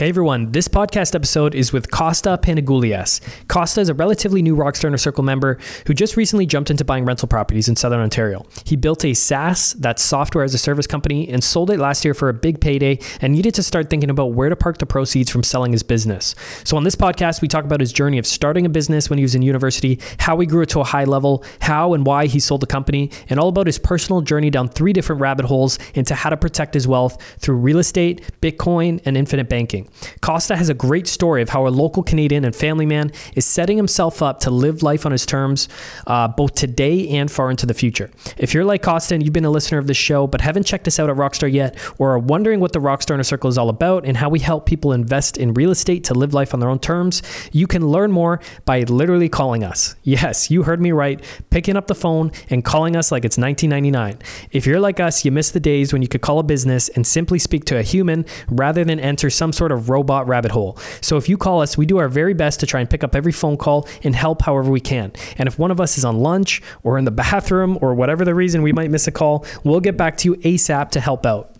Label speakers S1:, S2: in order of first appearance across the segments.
S1: Hey everyone, this podcast episode is with Kosta Panagoulias. Kosta is a relatively new Rockstar Inner Circle member who just recently jumped into buying rental properties in Southern Ontario. He built a SaaS, that's software as a service company, and sold it last year for a big payday and needed to start thinking about where to park the proceeds from selling his business. So on this podcast, we talk about his journey of starting a business when he was in university, how he grew it to a high level, how and why he sold the company, and all about his personal journey down three different rabbit holes into how to protect his wealth through real estate, Bitcoin, and infinite banking. Kosta has a great story of how a local Canadian and family man is setting himself up to live life on his terms, uh, both today and far into the future. If you're like Kosta and you've been a listener of this show but haven't checked us out at Rockstar yet, or are wondering what the Rockstar Inner Circle is all about and how we help people invest in real estate to live life on their own terms, you can learn more by literally calling us. Yes, you heard me right, picking up the phone and calling us like it's 1999. If you're like us, you miss the days when you could call a business and simply speak to a human rather than enter some sort of robot rabbit hole. So if you call us, we do our very best to try and pick up every phone call and help however we can. And if one of us is on lunch or in the bathroom or whatever the reason we might miss a call, we'll get back to you ASAP to help out.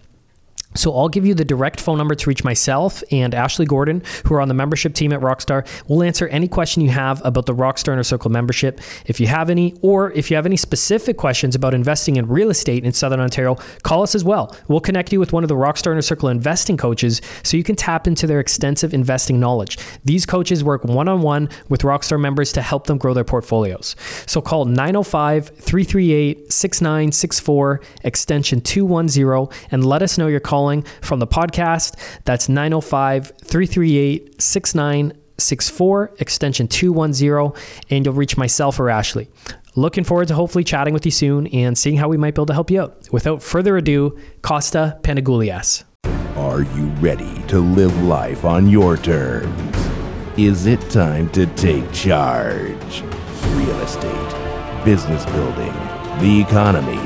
S1: So I'll give you the direct phone number to reach myself and Ashley Gordon, who are on the membership team at Rockstar. We'll answer any question you have about the Rockstar Inner Circle membership. If you have any, or if you have any specific questions about investing in real estate in Southern Ontario, call us as well. We'll connect you with one of the Rockstar Inner Circle investing coaches so you can tap into their extensive investing knowledge. These coaches work one on one with Rockstar members to help them grow their portfolios. So call 905 338 6964, extension 210, and let us know you're calling from the podcast. That's 905 338 6964, extension 210, and you'll reach myself or Ashley. Looking forward to hopefully chatting with you soon and seeing how we might be able to help you out. Without further ado, Kosta Panagoulias.
S2: Are you ready to live life on your terms? Is it time to take charge? Real estate, business building, the economy,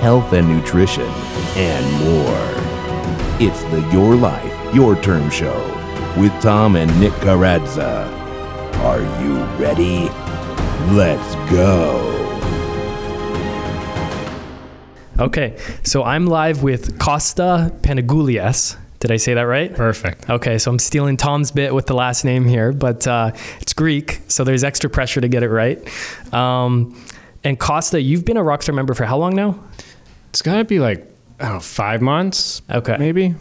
S2: health and nutrition, and more. It's the Your Life, Your Term Show with Tom and Nick Karadza. Are you ready? Let's go.
S1: Okay, so I'm live with Kosta Panagoulias. Did I say that right?
S3: Perfect.
S1: Okay, so I'm stealing Tom's bit with the last name here, but uh, it's Greek, so there's extra pressure to get it right. Um, and Kosta, you've been a Rockstar member for how long now?
S3: It's got to be like, I don't know, five months.
S1: Okay.
S3: Maybe.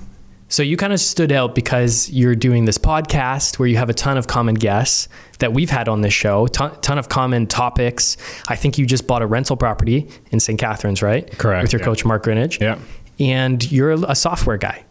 S1: So you kind of stood out because you're doing this podcast where you have a ton of common guests that we've had on this show, ton, ton of common topics. I think you just bought a rental property in St. Catharines, right?
S3: Correct,
S1: With your
S3: yeah.
S1: coach Mark Greenidge.
S3: Yeah.
S1: And you're a software guy.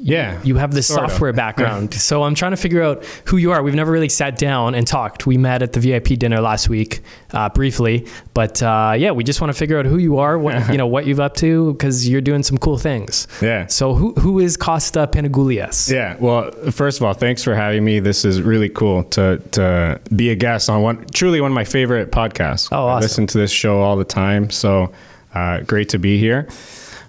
S3: Yeah.
S1: You have this
S3: Sort of.
S1: software background. so I'm trying to figure out who you are. We've never really sat down and talked. We met at the VIP dinner last week, uh, briefly, but uh, yeah, we just want to figure out who you are, what you know, what you've up to, because you're doing some cool things.
S3: Yeah.
S1: So who who is Kosta Panagoulias?
S3: Yeah. Well, first of all, thanks for having me. This is really cool to to be a guest on one truly one of my favorite podcasts.
S1: Oh,
S3: I listen to this show all the time. So uh, great to be here.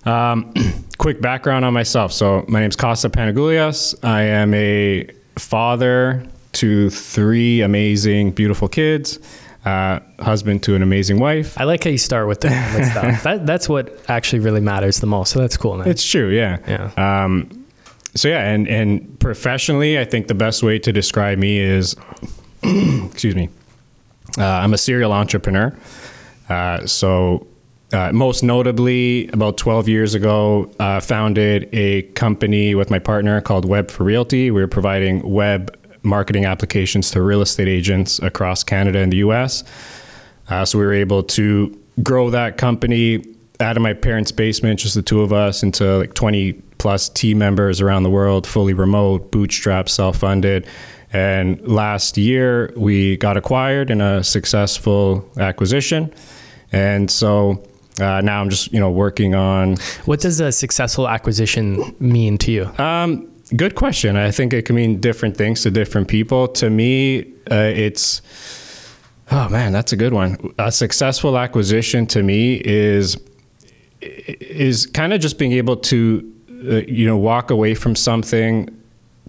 S3: Um, quick background on myself. So my name is Kosta Panagoulias. I am a father to three amazing, beautiful kids. Uh, husband to an amazing wife.
S1: I like how you start with the stuff. That that's what actually really matters the most. So that's cool, man.
S3: It's true, yeah.
S1: Yeah.
S3: Um, so yeah, and and professionally, I think the best way to describe me is, excuse me, uh, I'm a serial entrepreneur. Uh, so. Uh, most notably, about 12 years ago, uh, founded a company with my partner called Web4Realty. We were providing web marketing applications to real estate agents across Canada and the US. Uh, so we were able to grow that company out of my parents' basement, just the two of us, into like 20 plus team members around the world, fully remote, bootstrapped, self funded. And last year, we got acquired in a successful acquisition. And so uh, now I'm just, you know, working on
S1: what does a successful acquisition mean to you?
S3: um, good question. I think it can mean different things to different people. To me, uh, it's oh man, that's a good one. A successful acquisition to me is is kind of just being able to uh, you know walk away from something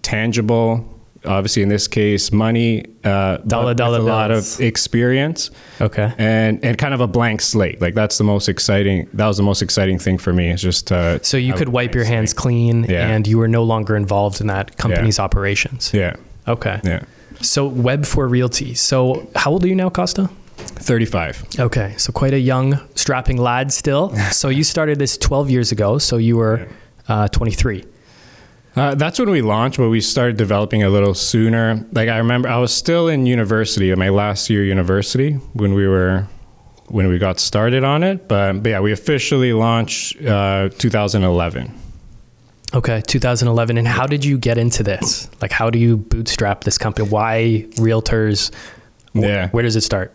S3: tangible, Obviously, in this case, money, uh,
S1: Dollar, dollar
S3: a lot of experience,
S1: Okay.
S3: and and kind of a blank slate. Like that's the most exciting. That was the most exciting thing for me. Is just uh,
S1: So you could wipe your
S3: slate.
S1: hands clean
S3: Yeah.
S1: and you were no longer involved in that company's operations.
S3: Yeah,
S1: Okay.
S3: yeah.
S1: So Web4Realty. So how old are you now, Kosta?
S3: Thirty-five.
S1: Okay. So quite a young, strapping lad still. so you started this 12 years ago. So you were uh, 23.
S3: Uh, that's when we launched, but we started developing a little sooner. Like I remember, I was still in university, in my last year university, when we were when we got started on it. But, but yeah, we officially launched uh, 2011.
S1: Okay. 2011. And how did you get into this? Like, how do you bootstrap this company? Why realtors?
S3: Yeah.
S1: Where does it start?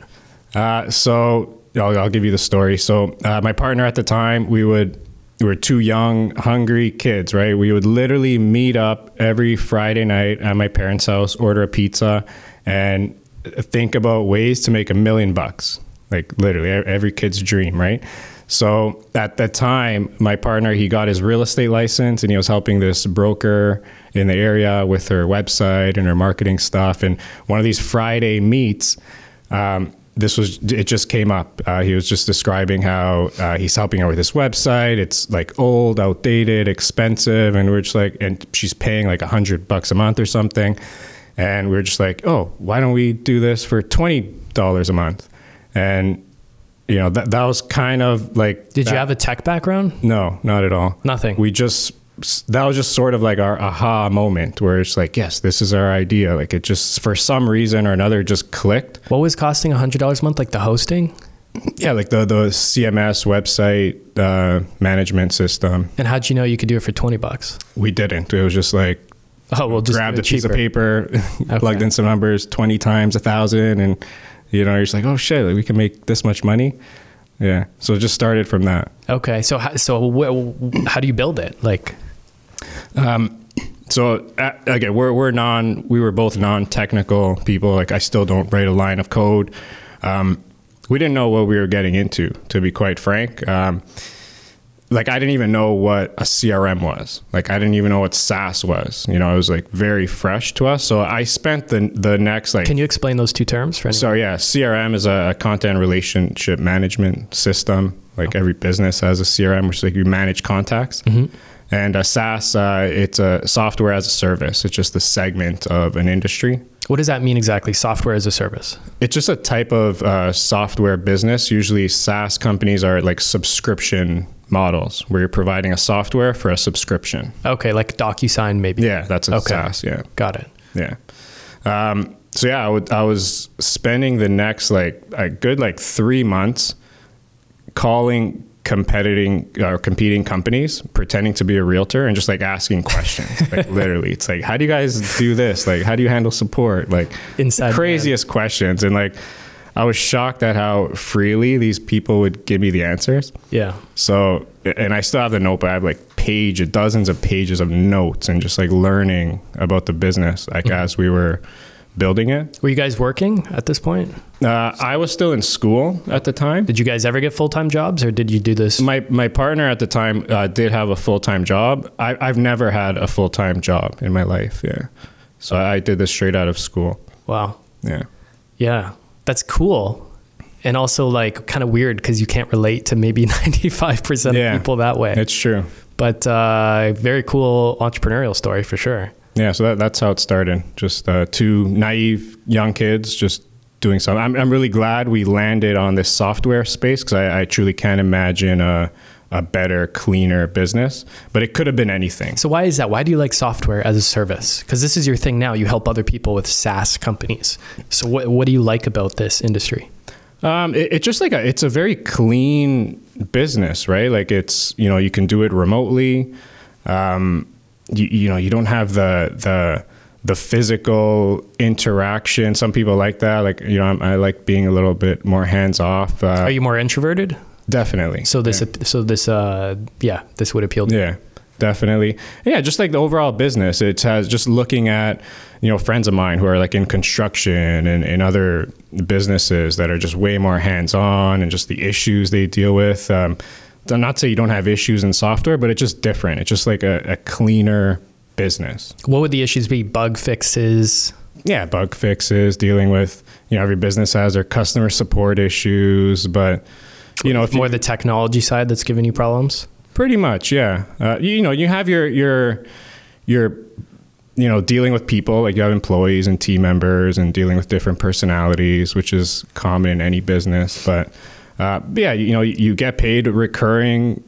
S3: Uh, so I'll, I'll give you the story. So uh, my partner at the time, we would we were two young, hungry kids, right? We would literally meet up every Friday night at my parents' house, order a pizza, and think about ways to make a million bucks. Like literally every kid's dream, right? So at that time, my partner he got his real estate license, and he was helping this broker in the area with her website and her marketing stuff. And one of these Friday meets. Um, this was it just came up. Uh, he was just describing how uh, he's helping her with this website. It's like old outdated expensive and we're just like and she's paying like a hundred bucks a month or something. And we are just like oh why don't we do this for $20 a month? And you know that, that was kind of like
S1: Did you have a tech background?
S3: no not at all.
S1: Nothing.
S3: we just that was just sort of like our aha moment where it's like yes this is our idea like it just for some reason or another just clicked
S1: What was costing $100 a month? Like the hosting?
S3: yeah, like the the CMS website uh, management system.
S1: And how'd you know you could do it for 20 bucks?
S3: We didn't. It was just like
S1: Oh, well, just
S3: grabbed a
S1: it
S3: piece of
S1: cheaper.
S3: paper, plugged in some numbers, twenty times a thousand, and you know, you're just like, oh shit, like we can make this much money. Yeah. So it just started from that.
S1: Okay, so how, so wh- how do you build it? Like,
S3: So uh, again, we're we're non we were both non technical people. Like I still don't write a line of code. Um, we didn't know what we were getting into, to be quite frank. Um, like I didn't even know what a CRM was. Like I didn't even know what SaaS was. You know, it was like very fresh to us. So I spent the the next like
S1: can you explain those two terms for anyone?
S3: so yeah, CRM is a content relationship management system. Like every business has a CRM, which is like you manage contacts. And a SaaS, uh, it's a software as a service. It's just a segment of an industry.
S1: What does that mean exactly? Software as a service.
S3: It's just a type of uh, software business. Usually, SaaS companies are like subscription models where you're providing a software for a subscription.
S1: Okay, like DocuSign, maybe.
S3: Yeah, that's a
S1: Okay.
S3: SaaS. Yeah.
S1: Got it.
S3: Yeah. Um, so yeah, I, would, I was spending the next like a good like three months calling competing or competing companies, pretending to be a realtor, and just like asking questions. like literally, it's like, how do you guys do this? Like, how do you handle support? Like
S1: Inside
S3: craziest questions, and like. I was shocked at how freely these people would give me the answers.
S1: Yeah.
S3: So, and I still have the notebook. I have like page, dozens of pages of notes and just like learning about the business, like mm-hmm. as we were building it.
S1: Were you guys working at this point?
S3: Uh, I was still in school at the time.
S1: Did you guys ever get full time jobs or did you do this?
S3: My my partner at the time uh, did have a full time job. I, I've never had a full time job in my life. Yeah, so I did this straight out of school.
S1: wow.
S3: Yeah.
S1: Yeah. That's cool. And also, like, kind of weird because you can't relate to maybe 95%
S3: Yeah.
S1: of people that way.
S3: It's true.
S1: but uh, very cool entrepreneurial story for sure.
S3: Yeah, so that, that's how it started. Just uh, two naive young kids just doing something. I'm, I'm really glad we landed on this software space because I, I truly can't imagine a, a better, cleaner business. But it could have been anything.
S1: So, why is that? Why do you like software as a service? Because this is your thing now. You help other people with SaaS companies. So, what, what do you like about this industry?
S3: Um, it, it's just like a, it's a very clean business, right? Like it's you know you can do it remotely. Um, you, you know you don't have the the the physical interaction. Some people like that. Like you know I'm, I like being a little bit more hands off. Uh,
S1: Are you more introverted?
S3: definitely.
S1: So this, so this, uh, yeah, this would appeal to you.
S3: Yeah, definitely. Yeah, just like the overall business, it has just looking at you know friends of mine who are like in construction and in other businesses that are just way more hands on and just the issues they deal with. Um, not say you don't have issues in software, but it's just different. It's just like a, a cleaner business.
S1: What would the issues be? Bug fixes.
S3: Yeah, bug fixes, dealing with you know every business has their customer support issues, but you know if
S1: more
S3: you,
S1: the technology side that's giving you problems.
S3: Pretty much, yeah. Uh, you, you know, you have your your your you know dealing with people like you have employees and team members and dealing with different personalities, which is common in any business. But uh, yeah, you know, you get paid recurring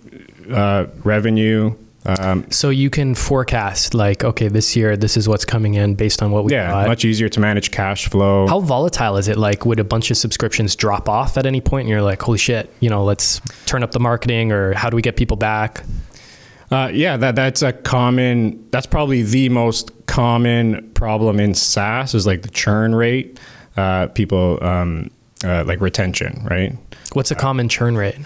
S3: uh, revenue. Um,
S1: So you can forecast like, okay, this year this is what's coming in based on what we
S3: yeah,
S1: got.
S3: much easier to manage cash flow.
S1: How volatile is it? Like, would a bunch of subscriptions drop off at any point, and you're like, holy shit, you know, let's turn up the marketing, or how do we get people back?
S3: Uh, yeah, that that's a common. That's probably the most common problem in SaaS is like the churn rate. Uh, people um, uh, like retention, right?
S1: What's a common churn rate?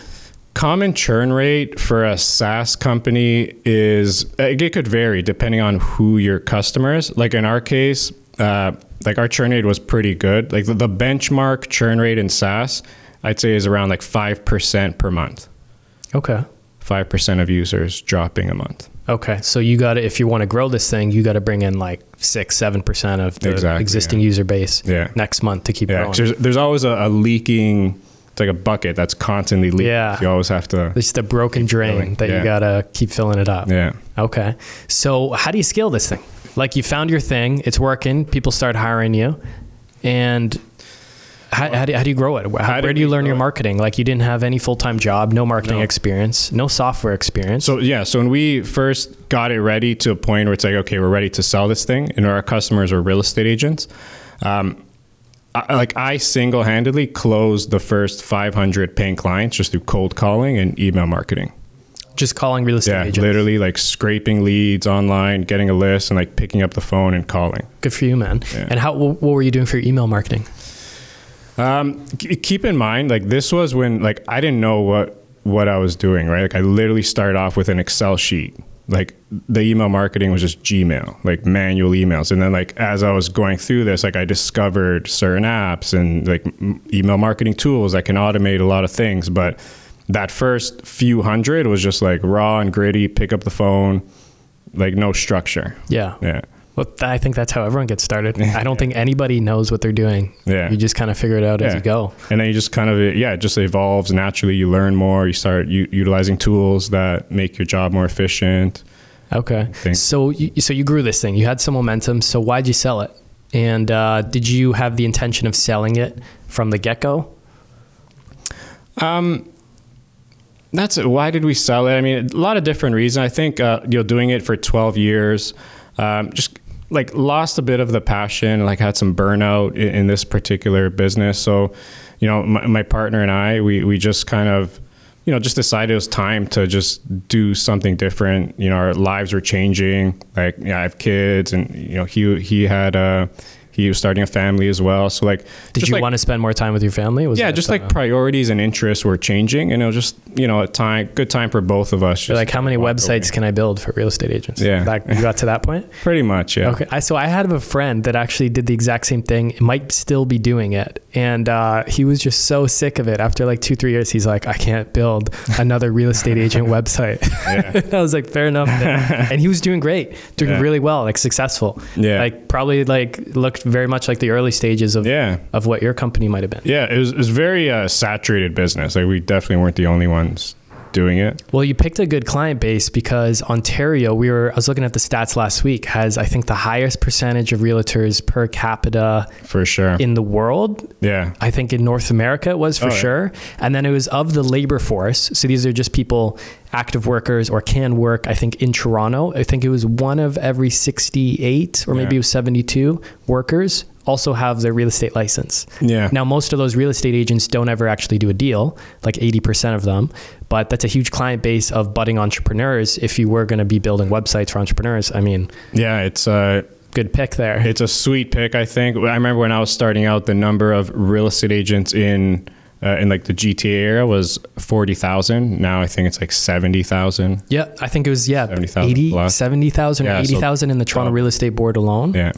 S3: Common churn rate for a SaaS company is it could vary depending on who your customer is. Like in our case, uh, like our churn rate was pretty good. Like the, the benchmark churn rate in SaaS, I'd say is around like five percent per month.
S1: Okay.
S3: Five percent of users dropping a month.
S1: Okay. So you got to, if you want to grow this thing, you got to bring in like six, seven percent of the
S3: Exactly,
S1: existing
S3: yeah.
S1: user base
S3: Yeah.
S1: next month to keep
S3: Yeah,
S1: growing.
S3: there's, there's always a, a leaking. It's like a bucket that's constantly leaking.
S1: Yeah.
S3: you always have to.
S1: It's the broken drain
S3: filling,
S1: that
S3: yeah.
S1: you got to keep filling it up.
S3: Yeah.
S1: Okay. So how do you scale this thing? Like you found your thing, it's working, people start hiring you, and how, how, do, how do you grow it? How, where do you learn your
S3: it?
S1: marketing? Like you didn't have any full time job, no marketing
S3: No.
S1: experience, no software experience.
S3: So yeah, so when we first got it ready to a point where it's like, okay, we're ready to sell this thing, and our customers are real estate agents. Um, I, like I single-handedly closed the first 500 paying clients just through cold calling and email marketing.
S1: just calling real estate
S3: Yeah,
S1: agents.
S3: literally like scraping leads online, getting a list, and like picking up the phone and calling.
S1: Good for you, man.
S3: Yeah.
S1: And how? What were you doing for your email marketing?
S3: Um, keep in mind, like this was when like I didn't know what what I was doing, right? Like I literally started off with an Excel sheet. Like the email marketing was just Gmail, like manual emails, and then like as I was going through this, like I discovered certain apps and like email marketing tools that can automate a lot of things. But that first few hundred was just like raw and gritty. Pick up the phone, like no structure.
S1: Yeah.
S3: Yeah.
S1: Well, I think that's how everyone gets started. I don't think anybody knows what they're doing.
S3: Yeah.
S1: You just kind of figure it out as you go.
S3: and then you just kind of yeah it just evolves naturally you learn more you start u- utilizing tools that make your job more efficient
S1: Okay. So you, so you grew this thing. You had some momentum. So why'd you sell it? And uh, did you have the intention of selling it from the get go?
S3: Um, that's it. why did we sell it i mean a lot of different reasons i think uh, you know doing it for 12 years um, just like lost a bit of the passion like had some burnout in, in this particular business. So you know my, my partner and i we, we just kind of you know just decided it was time to just do something different. You know our lives were changing. Like yeah, i have kids and you know he he had uh he was starting a family as well so like
S1: Did you
S3: like,
S1: want to spend more time with your family? Was
S3: yeah just like priorities and interests were changing and it was just you know a time good time for both of us
S1: like, how many websites
S3: away.
S1: can I build for real estate agents?
S3: Yeah.
S1: That, you got to that point?
S3: pretty much yeah
S1: Okay. I, so I had a friend that actually did the exact same thing. Might still be doing it, and uh, he was just so sick of it. After like two, three years, he's like, I can't build another real estate agent website.
S3: Yeah.
S1: I was like, fair enough. and he was doing great, doing
S3: Yeah.
S1: really well, like successful.
S3: Yeah.
S1: Like probably like looked very much like the early stages of
S3: yeah
S1: of what your company might have been.
S3: yeah it was, it was very uh, saturated business like we definitely weren't the only ones doing it
S1: Well, you picked a good client base because Ontario, we were I was looking at the stats last week, has I think the highest percentage of realtors per capita
S3: for sure
S1: in the world.
S3: yeah
S1: I think in North America it was for
S3: Oh, yeah.
S1: sure. And then it was of the labor force. So these are just people, active workers or can work, I think in Toronto. I think it was one of every 68 or maybe
S3: Yeah.
S1: it was 72 workers also have their real estate license.
S3: Yeah.
S1: Now, most of those real estate agents don't ever actually do a deal, like 80% of them. But that's a huge client base of budding entrepreneurs. If you were going to be building websites for entrepreneurs, I mean,
S3: yeah it's uh
S1: good pick there.
S3: it's a sweet pick i think i remember when i was starting out the number of real estate agents in uh, in like the gta era was 40000 now i think it's like 70000
S1: Yeah, I think it was yeah,
S3: 70,000
S1: 80,
S3: plus.
S1: 70,000 or
S3: Yeah, so
S1: 80,000 in the Toronto
S3: double.
S1: Real Estate Board alone,
S3: yeah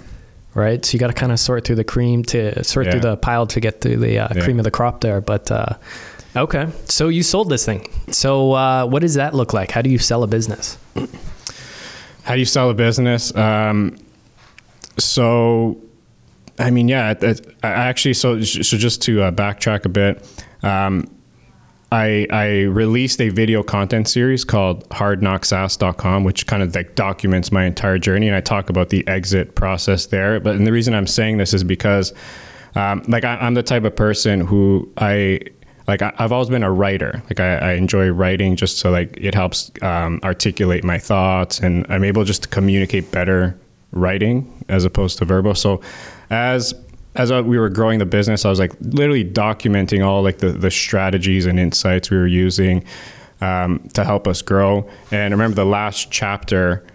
S1: right? So you got to kind of sort through the cream to sort through the pile to get to the uh,
S3: Yeah.
S1: cream of the crop there. But uh, okay, so you sold this thing. So uh, what does that look like? How do you sell a business?
S3: How do you sell a business? Um, so, I mean, yeah, it- I actually, so, so just to uh, backtrack a bit, um, I, I released a video content series called HardKnockSaas.com, which kind of like documents my entire journey. And I talk about the exit process there. But and the reason I'm saying this is because, um, like, I, I'm the type of person who I, like I, I've always been a writer. Like I, I enjoy writing just so like it helps um, articulate my thoughts, and I'm able just to communicate better writing as opposed to verbal. So as as we were growing the business, I was like literally documenting all like the the strategies and insights we were using um, to help us grow. And I remember the last chapter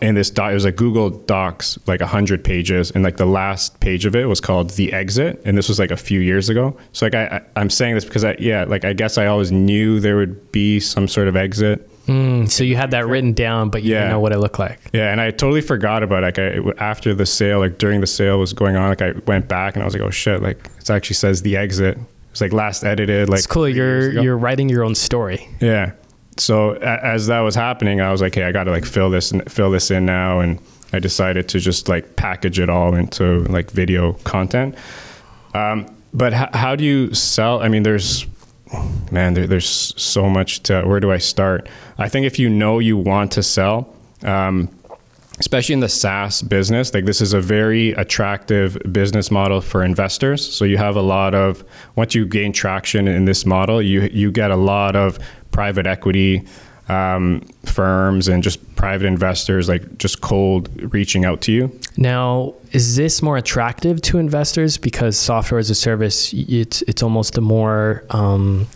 S3: in this doc, it was like Google Docs, like hundred pages, and like the last page of it was called "The Exit," and this was like a few years ago. So like I, I I'm saying this because I yeah, like I guess I always knew there would be some sort of exit.
S1: Mm, so you had that written down, but you
S3: Yeah.
S1: didn't know what it looked like.
S3: Yeah, and I totally forgot about it. Like I, after the sale, like during the sale was going on, like I went back and I was like, oh shit, like it actually says the exit. It's like last edited. Like
S1: It's cool. You're you're writing your own story.
S3: yeah. So a, as that was happening, I was like, hey, I got to like fill this fill this in now, and I decided to just like package it all into like video content. Um, but h- how do you sell? I mean, there's man, there, there's so much to. Where do I start? I think if you know you want to sell, um, especially in the SaaS business, like this is a very attractive business model for investors. So you have a lot of once you gain traction in this model, you you get a lot of private equity um, firms and just private investors like just cold reaching out to you.
S1: Now, is this more attractive to investors because software as a service? It's it's almost a more um,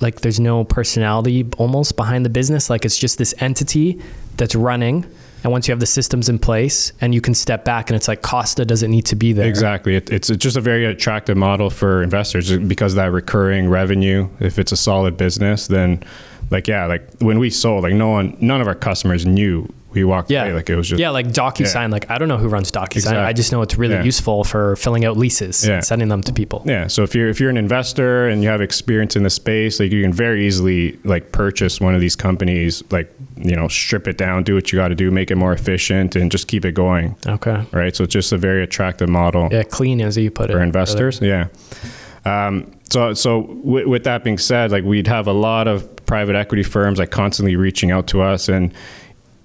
S1: like there's no personality almost behind the business. Like it's just this entity that's running, and once you have the systems in place, and you can step back, and it's like Kosta doesn't need to be there.
S3: Exactly. It, it's just a very attractive model for investors because that recurring revenue. If it's a solid business, then like yeah, like when we sold, like no one, none of our customers knew we walked
S1: Yeah,
S3: away. Like it was just
S1: yeah, like DocuSign.
S3: Yeah.
S1: Like I don't know who runs DocuSign.
S3: Exactly.
S1: I just know it's really
S3: Yeah.
S1: useful for filling out leases,
S3: Yeah.
S1: and sending them to people.
S3: Yeah. So if you're if you're an investor and you have experience in the space, like you can very easily like purchase one of these companies, like you know, strip it down, do what you got to do, make it more efficient, and just keep it going.
S1: Okay.
S3: Right. So it's just a very attractive model.
S1: Yeah, clean as you put it.
S3: for investors. Yeah. Um, so so with, with that being said, like we'd have a lot of private equity firms like constantly reaching out to us, and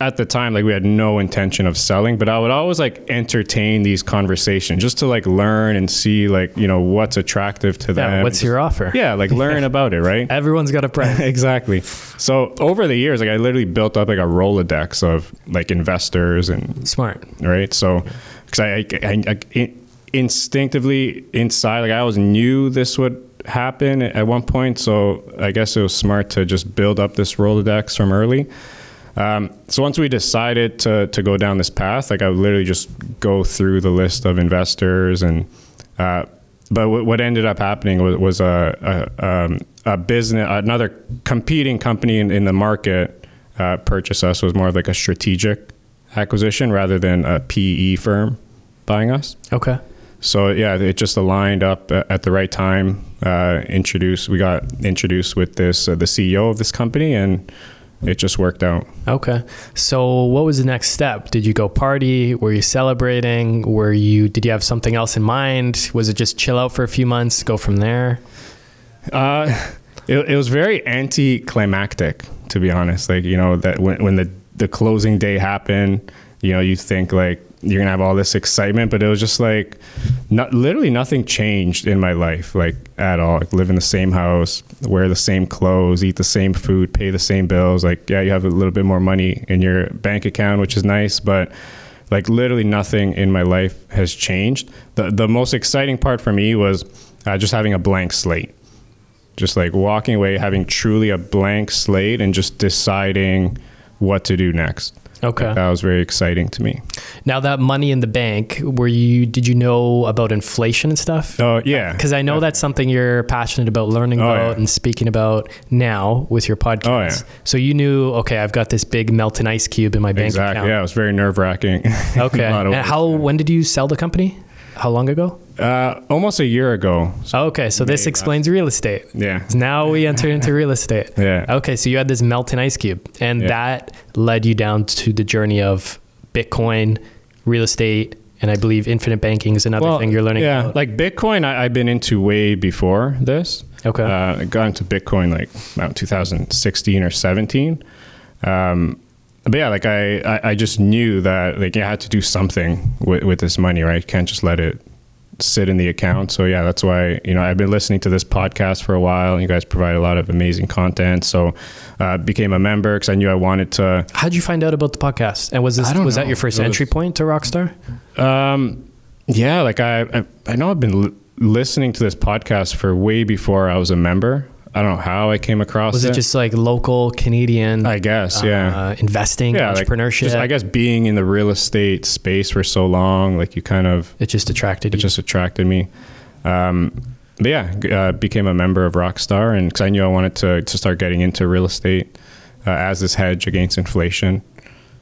S3: at the time, like we had no intention of selling, but I would always like entertain these conversations just to like learn and see like you know what's attractive to them.
S1: Yeah, what's your offer?
S3: yeah, like learn about it, right?
S1: Everyone's got a price.
S3: exactly. So over the years, like I literally built up like a rolodex of like investors and
S1: Smart.
S3: right? So, because I, I, I, I instinctively inside, like I always knew this would happen at one point. So I guess it was smart to just build up this Rolodex from early. Um, so once we decided to to go down this path, like I would literally just go through the list of investors and. Uh, but what what ended up happening was, was a, a, um, a business, another competing company in, in the market uh, purchased us was more of like a strategic acquisition rather than a PE firm buying us.
S1: Okay.
S3: So yeah, it just aligned up at the right time. Uh, introduced, we got introduced with this uh, the CEO of this company, and it just worked out.
S1: Okay. So what was the next step? Did you go party? Were you celebrating? Were you did you have something else in mind? Was it just chill out for a few months, go from there?
S3: Uh, it, it was very anticlimactic, to be honest. Like you know that when when the the closing day happened, you know you think like you're gonna have all this excitement, but it was just like, not literally nothing changed in my life, like at all. Like live in the same house, wear the same clothes, eat the same food, pay the same bills. Like yeah, you have a little bit more money in your bank account, which is nice, but like literally nothing in my life has changed. The the most exciting part for me was uh, just having a blank slate just like walking away having truly a blank slate and just deciding what to do next
S1: Okay.
S3: that was very exciting to me
S1: Now that money in the bank, were you did you know about inflation and stuff?
S3: oh yeah uh,
S1: Because I know that's something you're passionate about learning
S3: Oh,
S1: about
S3: yeah.
S1: and speaking about now with your podcast.
S3: Oh, yeah.
S1: So you knew, okay, I've got this big melting ice cube in my bank
S3: exactly
S1: account.
S3: yeah it was very nerve-wracking
S1: Okay. and how when did you sell the company? how long ago?
S3: Uh, almost a year ago. So,
S1: okay, so this explains real estate.
S3: yeah.
S1: Now we enter into real estate.
S3: Yeah.
S1: Okay, so you had this melting ice cube, and
S3: Yeah.
S1: that led you down to the journey of Bitcoin, real estate, and I believe infinite banking is another thing you're learning.
S3: Yeah,
S1: about.
S3: like Bitcoin, I, I've been into way before this.
S1: Okay.
S3: Uh, I got into Bitcoin like about 2016 or 17. Um, but yeah, like I, I, I just knew that like I had to do something with, with this money, right? You can't just let it sit in the account. So yeah, that's why you know I've been listening to this podcast for a while. You guys provide a lot of amazing content. So uh, became a member because I knew I wanted to.
S1: How'd you find out about the podcast? And was this
S3: I
S1: was that your first
S3: was-
S1: entry point to Rockstar?
S3: Um, yeah, like I, I, I know I've been l- listening to this podcast for way before I was a member. I don't know how I came across
S1: Was it just like local Canadian?
S3: I guess, yeah.
S1: uh, investing,
S3: yeah, like,
S1: entrepreneurship.
S3: just, I guess being in the real estate space for so long, like you kind of,
S1: it just attracted
S3: it
S1: you.
S3: just attracted me. Um, but yeah, uh, became a member of Rockstar, and because I knew I wanted to to start getting into real estate uh, as this hedge against inflation.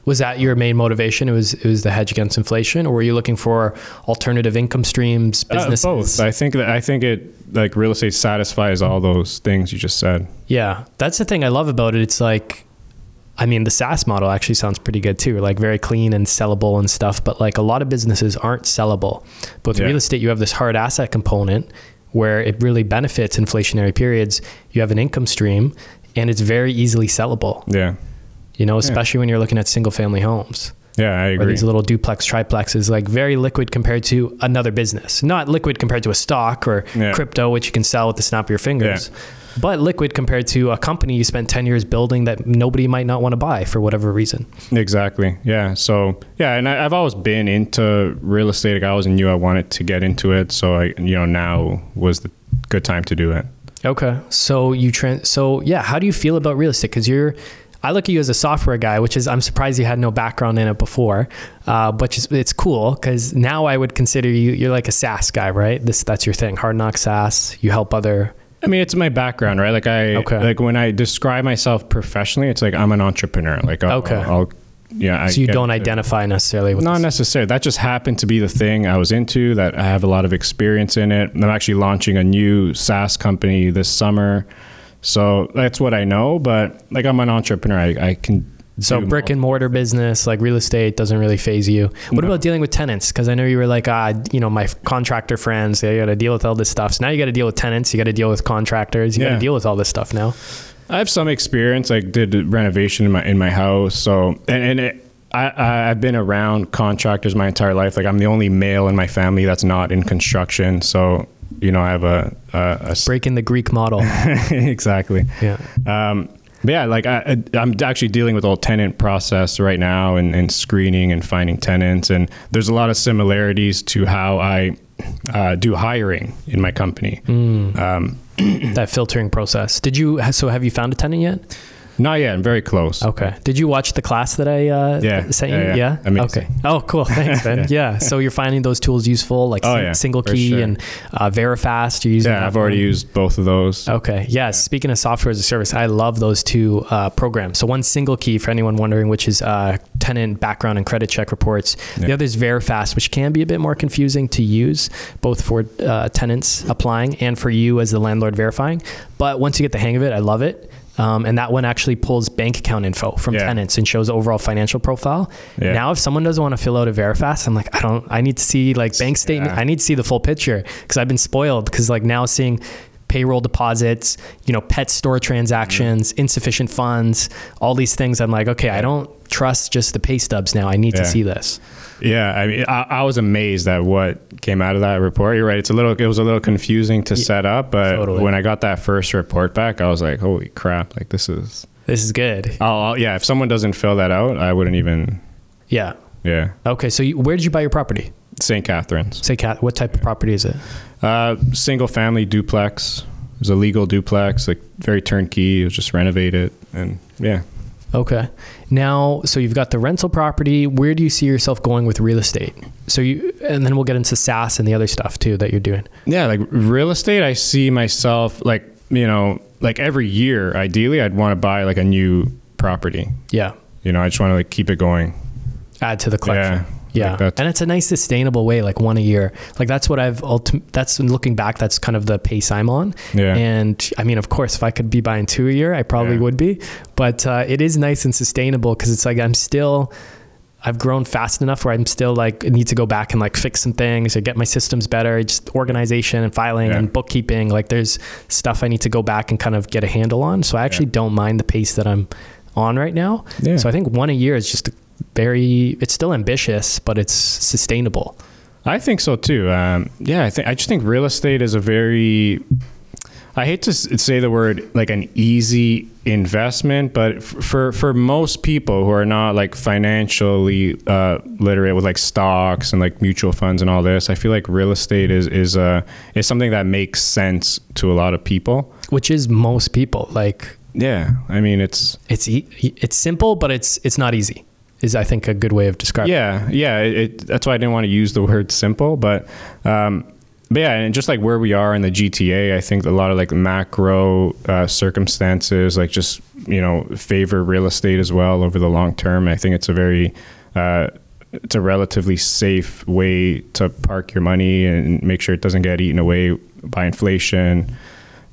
S1: Was that your main motivation? It was it was the hedge against inflation, or were you looking for alternative income streams,
S3: Uh, both. I think that I think it like real estate satisfies all those things you just said.
S1: Yeah, that's the thing I love about it. It's like, I mean, the SaaS model actually sounds pretty good too, like very clean and sellable and stuff. But like a lot of businesses aren't sellable. But with
S3: Yeah.
S1: real estate, you have this hard asset component where it really benefits inflationary periods. You have an income stream, and it's very easily sellable.
S3: Yeah,
S1: You know, especially when you're looking at single family homes.
S3: yeah, I
S1: or
S3: agree.
S1: these little duplex triplexes like very liquid compared to another business not liquid compared to a stock or
S3: Yeah.
S1: crypto which you can sell with the snap of your fingers but liquid compared to a company you spent 10 years building that nobody might not want to buy for whatever reason
S3: Exactly. Yeah. So yeah, and I, I've always been into real estate. Like I always knew I wanted to get into it. So I, you know, now was the good time to do it.
S1: okay so you trans so yeah how do you feel about real estate because you're I look at you as a software guy, which is I'm surprised you had no background in it before, uh, but it's, it's cool because now I would consider you you're like a SaaS guy, right? This that's your thing, hard knock SaaS. You help other
S3: I mean, it's my background, right? Like I,
S1: Okay.
S3: like when I describe myself professionally, it's like I'm an entrepreneur. Like I'll,
S1: Okay.
S3: I'll, yeah. I
S1: so you don't
S3: to-
S1: identify necessarily with
S3: Not
S1: this.
S3: necessarily. That just happened to be the thing I was into. That I have a lot of experience in it. And I'm actually launching a new SaaS company this summer, so that's what I know. But like I'm an entrepreneur. I, I can.
S1: So brick and mortar business, like real estate, doesn't really phase you. What
S3: No.
S1: about dealing with tenants? Because I know you were like, ah, you know, my contractor friends, they got to deal with all this stuff. So now you got to deal with tenants, you got to deal with contractors, you got to deal with all this stuff now.
S3: I have some experience. Like did renovation in my in my house. So and and it, I, I I've been around contractors my entire life. Like I'm the only male in my family that's not in construction. So you know I have a a, a
S1: Breaking the Greek model.
S3: exactly.
S1: yeah.
S3: Um, but yeah, like I, I'm actually dealing with all tenant process right now and, and screening and finding tenants, and there's a lot of similarities to how I uh, do hiring in my company. Um,
S1: That filtering process. Did you, so have you found a tenant yet?
S3: Not yet. I'm very close.
S1: Okay. Did you watch the class that I uh,
S3: Yeah.
S1: sent you?
S3: Yeah, yeah. Amazing.
S1: Okay. Oh, cool. Thanks, man. yeah. So you're finding those tools useful, like
S3: Oh, yeah,
S1: SingleKey
S3: sure.
S1: and uh, Verifast. You're using
S3: Yeah, I've already
S1: one?
S3: used both of those.
S1: Okay. Yeah. Speaking of software as a service, I love those two uh, programs. So one SingleKey for anyone wondering, which is uh, tenant background and credit check reports. The other is Verifast, which can be a bit more confusing to use, both for uh, tenants applying and for you as the landlord verifying. But once you get the hang of it, I love it. Um, and that one actually pulls bank account info from
S3: Yeah.
S1: tenants and shows overall financial profile.
S3: Yeah.
S1: Now, if someone doesn't want to fill out a Verifast, I'm like, I don't. I need to see like bank statement.
S3: Yeah.
S1: I need to see the full picture because I've been spoiled. Because like now seeing payroll deposits, you know, pet store transactions, insufficient funds, all these things. I'm like, okay, I don't trust just the pay stubs now. I need to see this.
S3: Yeah, I mean, I, I was amazed at what came out of that report. You're right; it's a little, it was a little confusing to set up, but
S1: totally.
S3: when I got that first report back, I was like, "Holy crap! Like this is."
S1: This is good.
S3: I'll- yeah, if someone doesn't fill that out, I wouldn't even.
S1: Yeah.
S3: Yeah,
S1: Okay. So you, where did you buy your property?
S3: St. Catharines,
S1: St. Cat, what type of property is it?
S3: uh, single family duplex. It was a legal duplex, like very turnkey. It was just renovated, and yeah.
S1: Okay. Now, so you've got the rental property. Where do you see yourself going with real estate? So you, and then we'll get into SaaS and the other stuff too that you're doing.
S3: Yeah, like real estate, I see myself like you know, like every year, ideally, I'd want to buy like a new property.
S1: Yeah.
S3: You know, I just want to like keep it going.
S1: Add to the collection. Yeah,
S3: Like,
S1: and it's a nice sustainable way, like one a year. Like that's what I've ultim- That's looking back, that's kind of the pace I'm on.
S3: Yeah.
S1: And I mean, of course, if I could be buying two a year, I probably
S3: Yeah.
S1: would be. But uh, it is nice and sustainable because it's like I'm still. I've grown fast enough where I'm still like need to go back and like fix some things or get my systems better, just organization and filing
S3: Yeah.
S1: and bookkeeping. Like there's stuff I need to go back and kind of get a handle on. So I actually don't mind the pace that I'm on right now.
S3: Yeah.
S1: So I think one a year is just very. It's still ambitious, but it's sustainable.
S3: I think so too. Um, yeah, I think I just think real estate is a very. I hate to say the word like an easy investment, but for for most people who are not like financially uh, literate with like stocks and like mutual funds and all this, I feel like real estate is is uh, is something that makes sense to a lot of people.
S1: which is most people. Like
S3: Yeah, I mean it's
S1: it's e- it's simple, but it's it's not easy. Is I think a good way of describing.
S3: Yeah, yeah. It, it, that's why I didn't want to use the word simple, but um, but yeah, and just like where we are in the GTA, I think a lot of like macro uh, circumstances, like just you know, favor real estate as well over the long term. I think it's a very uh, it's a relatively safe way to park your money and make sure it doesn't get eaten away by inflation.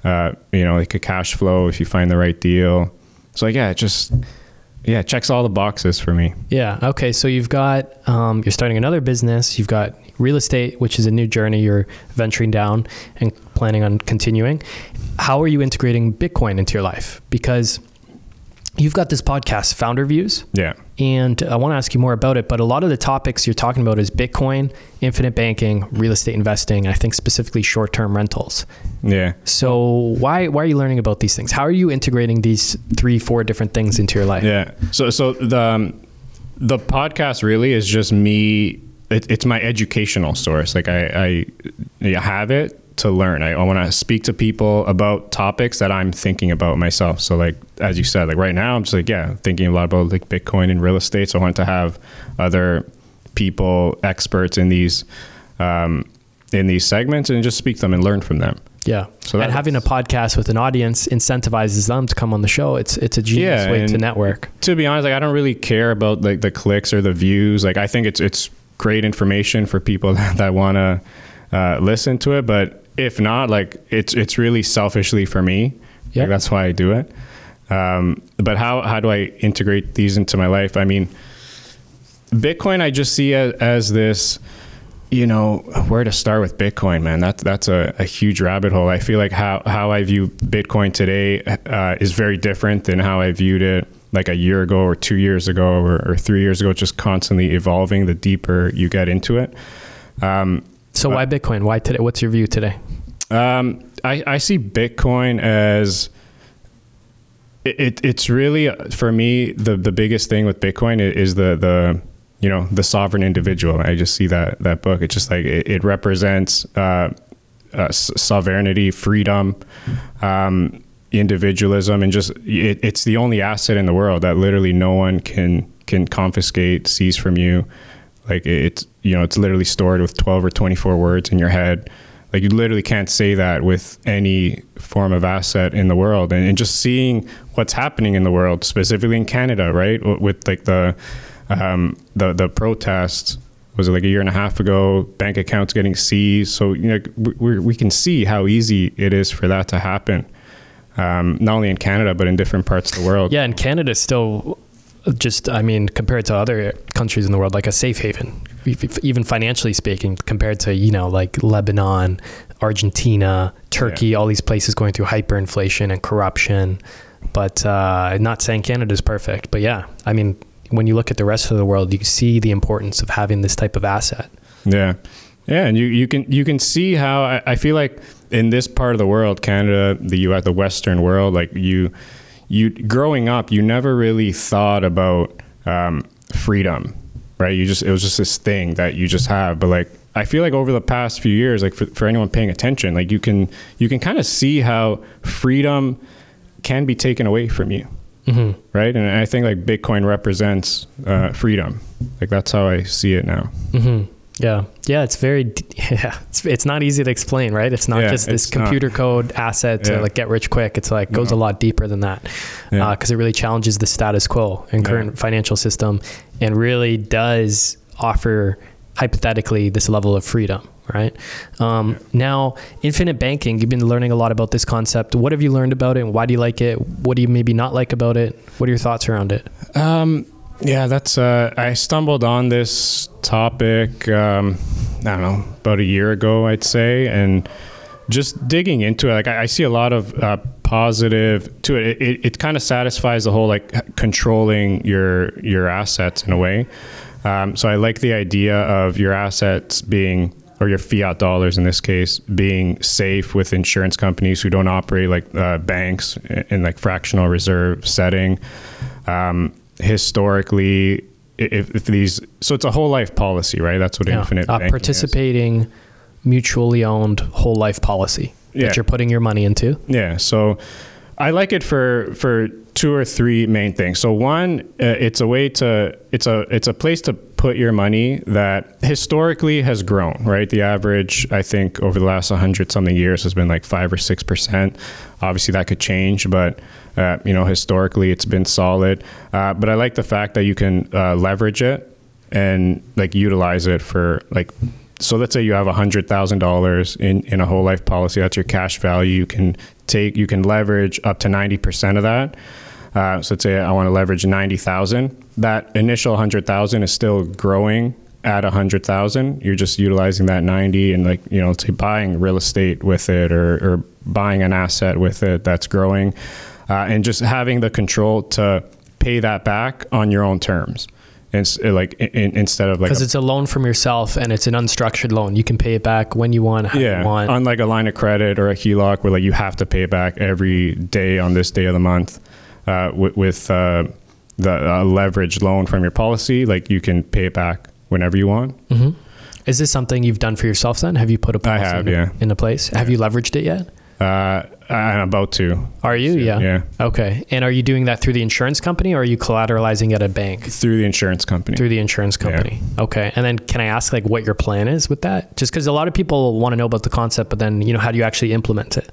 S3: Uh, you know, like a cash flow if you find the right deal. So like, yeah, it just yeah, checks all the boxes for me.
S1: Yeah. Okay. So you've got um, you're starting another business. You've got real estate, which is a new journey you're venturing down and planning on continuing. How are you integrating Bitcoin into your life? Because you've got this podcast, Founder Views,
S3: Yeah.
S1: and I want to ask you more about it. But a lot of the topics you're talking about is Bitcoin, infinite banking, real estate investing. I think specifically short-term rentals.
S3: Yeah.
S1: So why why are you learning about these things? How are you integrating these three, four different things into your life?
S3: Yeah. So so the um, the podcast really is just me. It, it's my educational source. Like I, I, I have it to learn. I, I want to speak to people about topics that I'm thinking about myself. So like as you said, like right now I'm just like yeah, thinking a lot about like Bitcoin and real estate. So I want to have other people, experts in these um, in these segments, and just speak to them and learn from them.
S1: Yeah.
S3: So
S1: and having a podcast with an audience incentivizes them to come on the show. It's it's a genius
S3: Yeah,
S1: way to network.
S3: to be honest, like I don't really care about like the clicks or the views. Like I think it's it's great information for people that, that want to uh, listen to it. But if not, like it's it's really selfishly for me.
S1: Yeah.
S3: Like, that's why I do it. Um, but how how do I integrate these into my life? I mean, Bitcoin I just see as, as this. You know where to start with Bitcoin, man. That's that's a, a huge rabbit hole. I feel like how how I view Bitcoin today uh, is very different than how I viewed it like a year ago or two years ago or, or three years ago. Just constantly evolving. The deeper you get into it, um,
S1: So why Bitcoin? Why today? What's your view today?
S3: um, I, I see Bitcoin as it, it, it's really uh, for me the the biggest thing with Bitcoin is the the you know the sovereign individual. I just see that that book. It's just like it, it represents uh, uh, sovereignty, freedom, um, individualism, and just it, it's the only asset in the world that literally no one can can confiscate, seize from you. Like it's you know it's literally stored with twelve or twenty four words in your head. Like you literally can't say that with any form of asset in the world, and, and just seeing what's happening in the world, specifically in Canada, right? With, like the um, the the protests was it like a year and a half ago? Bank accounts getting seized. So you know we, we can see how easy it is for that to happen, um, not only in Canada but in different parts of the world.
S1: Yeah, and Canada's still just, I mean, compared to other countries in the world, like a safe haven, even financially speaking, compared to, you know, like Lebanon, Argentina, Turkey, all these places going through hyperinflation and corruption. But uh, not saying Canada's perfect, but yeah, I mean, when you look at the rest of the world, you see the importance of having this type of asset.
S3: Yeah, yeah, and you, you can you can see how I, I feel like in this part of the world, Canada, the U.S., the Western world, like you you growing up, you never really thought about um, freedom, right? You just it was just this thing that you just have, but like. I feel like over the past few years, like for, for anyone paying attention, like you can you can kind of see how freedom can be taken away from you,
S1: Mm-hmm.
S3: right? And I think like Bitcoin represents uh, freedom. Like that's how I see it now.
S1: Mm-hmm. Yeah, yeah, it's very yeah. It's, it's not easy to explain, right? It's not
S3: Yeah,
S1: just this
S3: it's not.
S1: computer code asset to
S3: Yeah.
S1: like get rich quick. It's like goes a lot deeper than that
S3: Yeah.
S1: because it really challenges the status quo and
S3: Yeah.
S1: current financial system, and really does offer hypothetically this level of freedom, right? Um, Now, infinite banking, you've been learning a lot about this concept. What have you learned about it? And why do you like it? What do you maybe not like about it? What are your thoughts around it?
S3: Um, yeah, that's. Uh, I stumbled on this topic. Um, I don't know about a year ago, I'd say, and just digging into it. Like I, I see a lot of uh, positive to it. It, it, it kind of satisfies the whole like controlling your your assets in a way. Um, so I like the idea of your assets being or your fiat dollars in this case being safe with insurance companies who don't operate like uh, banks in, in like fractional reserve setting. Um, historically, if, if these so it's a whole life policy, right? That's what
S1: Yeah.
S3: infinite
S1: Uh,
S3: banking is.
S1: participating, mutually owned whole life policy
S3: Yeah.
S1: that you're putting your money into.
S3: Yeah, so I like it for for two or three main things. So one, uh, it's a way to it's a it's a place to put your money that historically has grown. Right, the average I think over the last hundred something years has been like five or six percent. Obviously, that could change, but uh, you know historically it's been solid. Uh, but I like the fact that you can uh, leverage it and like utilize it for like so let's say you have $100000 in, in a whole life policy that's your cash value you can take you can leverage up to 90% of that uh, so let's say i want to leverage 90000 that initial 100000 is still growing at 100000 you're just utilizing that 90 and like you know say buying real estate with it or, or buying an asset with it that's growing uh, and just having the control to pay that back on your own terms and like in, instead of like
S1: Because it's a loan from yourself and it's an unstructured loan. You can pay it back when you want, how
S3: yeah,
S1: you want.
S3: unlike a line of credit or a HELOC where like you have to pay it back every day on this day of the month. Uh, with with uh, the uh, leverage loan from your policy, like you can pay it back whenever you want.
S1: Is this something you've done for yourself then? Have you put a policy
S3: have,
S1: into,
S3: yeah.
S1: into place? Have you leveraged it yet?
S3: Uh, I'm about to
S1: Are you? Yeah.
S3: yeah.
S1: Okay. And are you doing that through the insurance company or are you collateralizing at a bank?
S3: through the insurance company.
S1: Through the insurance company. Okay. And then can I ask like what your plan is with that? Just because a lot of people want to know about the concept, but then, you know, how do you actually implement it?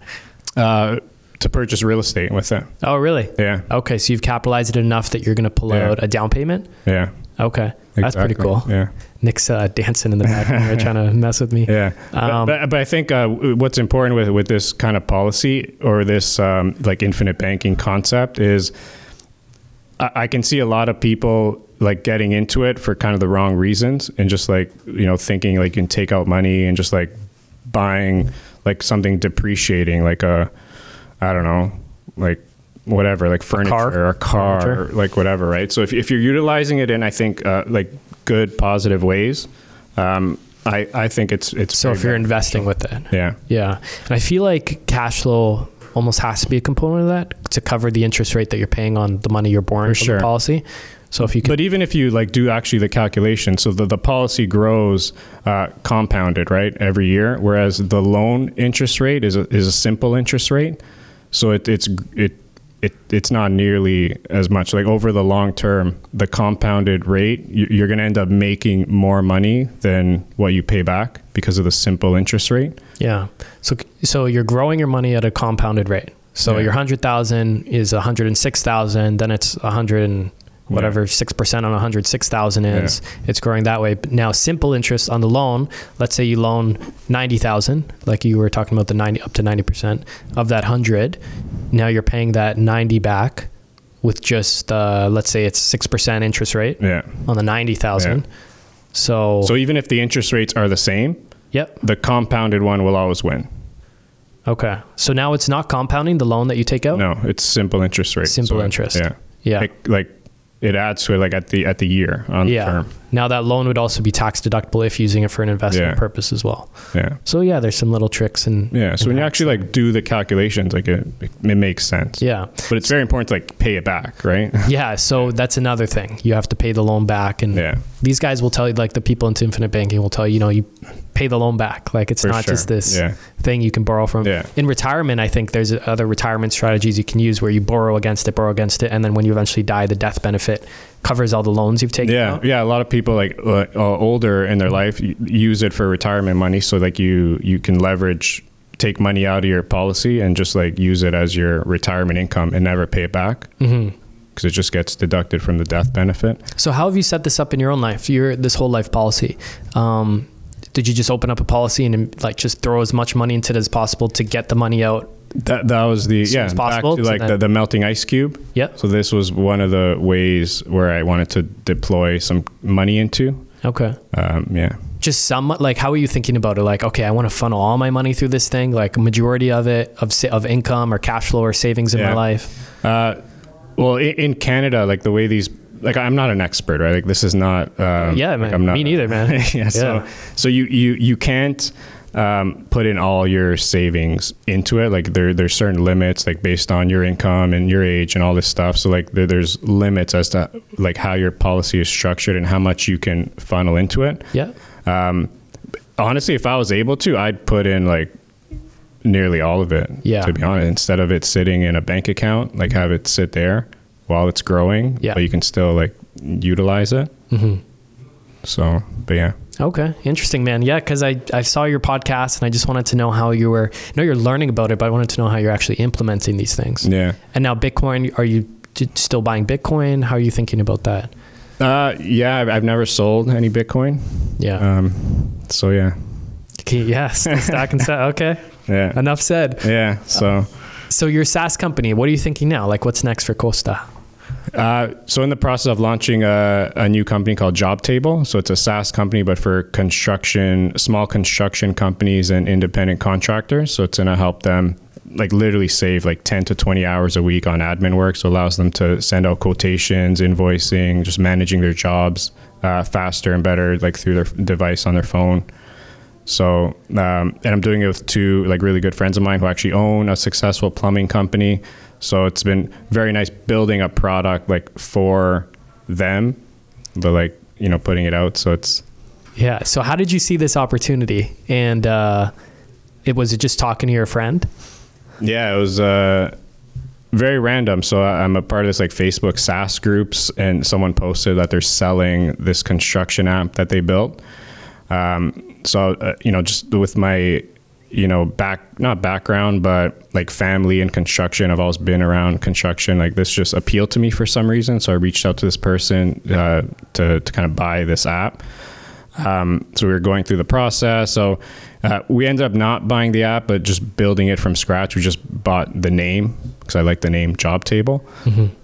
S3: uh, to purchase real estate with it.
S1: Oh, really?
S3: Yeah,
S1: Okay. So you've capitalized it enough that you're going to pull
S3: Yeah.
S1: out a down payment?
S3: yeah,
S1: Okay. That's pretty cool.
S3: Yeah.
S1: Nick's uh, dancing in the background trying to mess with me.
S3: Yeah,
S1: Um,
S3: but, but, but I think uh, what's important with with this kind of policy or this um, like infinite banking concept is I, I can see a lot of people like getting into it for kind of the wrong reasons and just like you know thinking like you can take out money and just like buying like something depreciating like a I don't know like whatever like furniture
S1: car?
S3: or a car
S1: Furniture.
S3: or like whatever right so if, if you're utilizing it in I think uh, like good positive ways um, I, I think it's it's
S1: So if you're investing with it.
S3: yeah
S1: Yeah. And I feel like cash flow almost has to be a component of that to cover the interest rate that you're paying on the money you're borrowing
S3: For
S1: from
S3: sure.
S1: the policy. So if you could,
S3: But even if you like do actually the calculation, so the, the policy grows uh, compounded, right, every year, whereas the loan interest rate is a, is a simple interest rate, so it, it's it, it it's not nearly as much. Like over the long term, the compounded rate, you- you're going to end up making more money than what you pay back because of the simple interest rate.
S1: yeah. So, so you're growing your money at a compounded rate. So
S3: Yeah.
S1: your hundred thousand is a hundred and six thousand, then it's a hundred and whatever six percent on a hundred six thousand is. It's growing that way. But now simple interest on the loan, let's say you loan ninety thousand, like you were talking about the ninety up to ninety percent of that hundred. Now you're paying that ninety back with just uh, let's say it's six percent interest rate
S3: Yeah.
S1: on the ninety thousand. So,
S3: So even if the interest rates are the same,
S1: yep.
S3: the compounded one will always win.
S1: Okay. So now it's not compounding the loan that you take out.
S3: No, it's simple interest rate.
S1: Simple
S3: So,
S1: interest.
S3: Yeah.
S1: Yeah.
S3: Like, like it adds to it like at the at the year on
S1: yeah.
S3: the term.
S1: Now that loan would also be tax deductible if using it for an investment
S3: Yeah.
S1: purpose as well.
S3: Yeah.
S1: So yeah, there's some little tricks and
S3: Yeah. So when you actually like do the calculations, like it, it makes sense.
S1: yeah.
S3: But it's very important to like pay it back, right?
S1: Yeah, so that's another thing. You have to pay the loan back and
S3: Yeah.
S1: these guys will tell you like the people into infinite banking will tell you, you know, you pay the loan back. Like it's
S3: For
S1: not just this
S3: Yeah.
S1: thing you can borrow from.
S3: Yeah.
S1: In retirement, I think there's other retirement strategies you can use where you borrow against it, borrow against it, and then when you eventually die, the death benefit covers all the loans you've taken
S3: Yeah,
S1: out.
S3: yeah. A lot of people like uh, uh, older in their life use it for retirement money, so like you you can leverage, take money out of your policy and just like use it as your retirement income and never pay it back.
S1: hmm
S3: because it just gets deducted from the death benefit.
S1: So how have you set this up in your own life? Your this whole life policy. Um, did you just open up a policy and like just throw as much money into it as possible to get the money out?
S3: That that was the yeah
S1: possible,
S3: back to
S1: so
S3: like
S1: then-
S3: the, the melting ice cube.
S1: Yep.
S3: So this was one of the ways where I wanted to deploy some money into.
S1: Okay.
S3: Um, yeah.
S1: Just some like how are you thinking about it? Like okay, I want to funnel all my money through this thing, like a majority of it of of income or cash flow or savings in my life.
S3: Uh, well, in, in Canada, like the way these, like I'm not an expert, right? Like this is not. Um,
S1: Yeah,
S3: like,
S1: man.
S3: I'm not,
S1: Me neither, man.
S3: yeah, So,
S1: Yeah.
S3: so you you you can't um, put in all your savings into it. Like there there's certain limits, like based on your income and your age and all this stuff. So like there, there's limits as to like how your policy is structured and how much you can funnel into it.
S1: Yeah.
S3: Um, honestly, if I was able to, I'd put in like nearly all of it.
S1: Yeah.
S3: To be honest, instead of it sitting in a bank account, like have it sit there while it's growing.
S1: Yeah.
S3: But you can still like utilize it.
S1: Mm-hmm.
S3: So, but yeah.
S1: Okay, interesting, man. Yeah, because I, I saw your podcast and I just wanted to know how you were. I know you're learning about it, but I wanted to know how you're actually implementing these things.
S3: Yeah.
S1: And now Bitcoin, are you still buying Bitcoin? How are you thinking about that?
S3: Uh, yeah, I've, I've never sold any Bitcoin.
S1: Yeah.
S3: Um, so yeah,
S1: Okay, yeah, still stacking sats. Okay,
S3: yeah,
S1: enough said.
S3: yeah. So,
S1: So your SaaS company, what are you thinking now? Like, what's next for Kosta?
S3: uh, so in the process of launching a, a new company called Job Table. So it's a SaaS company, but for construction, small construction companies and independent contractors. So it's going to help them like literally save like 10 to 20 hours a week on admin work. So allows them to send out quotations, invoicing, just managing their jobs uh, faster and better, like through their device on their phone. So, um, and I'm doing it with two like really good friends of mine who actually own a successful plumbing company. So it's been very nice building a product like for them, but like you know putting it out. So it's
S1: Yeah. So how did you see this opportunity? And uh, it was it just talking to your friend?
S3: yeah, it was uh, very random. So I'm a part of this like Facebook SaaS groups, and someone posted that they're selling this construction app that they built. Um, so uh, you know, just with my you know back not background, but like family and construction, I've always been around construction. Like this just appealed to me for some reason. So I reached out to this person uh, to to kind of buy this app. Um, so we were going through the process. So uh, we ended up not buying the app, but just building it from scratch. We just bought the name because I like the name Job Table.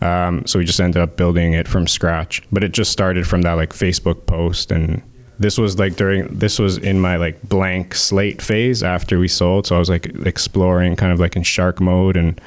S3: Um, so we just ended up building it from scratch. But it just started from that like Facebook post, and this was like during this was in my like blank slate phase after we sold. So I was like exploring kind of like in shark mode, and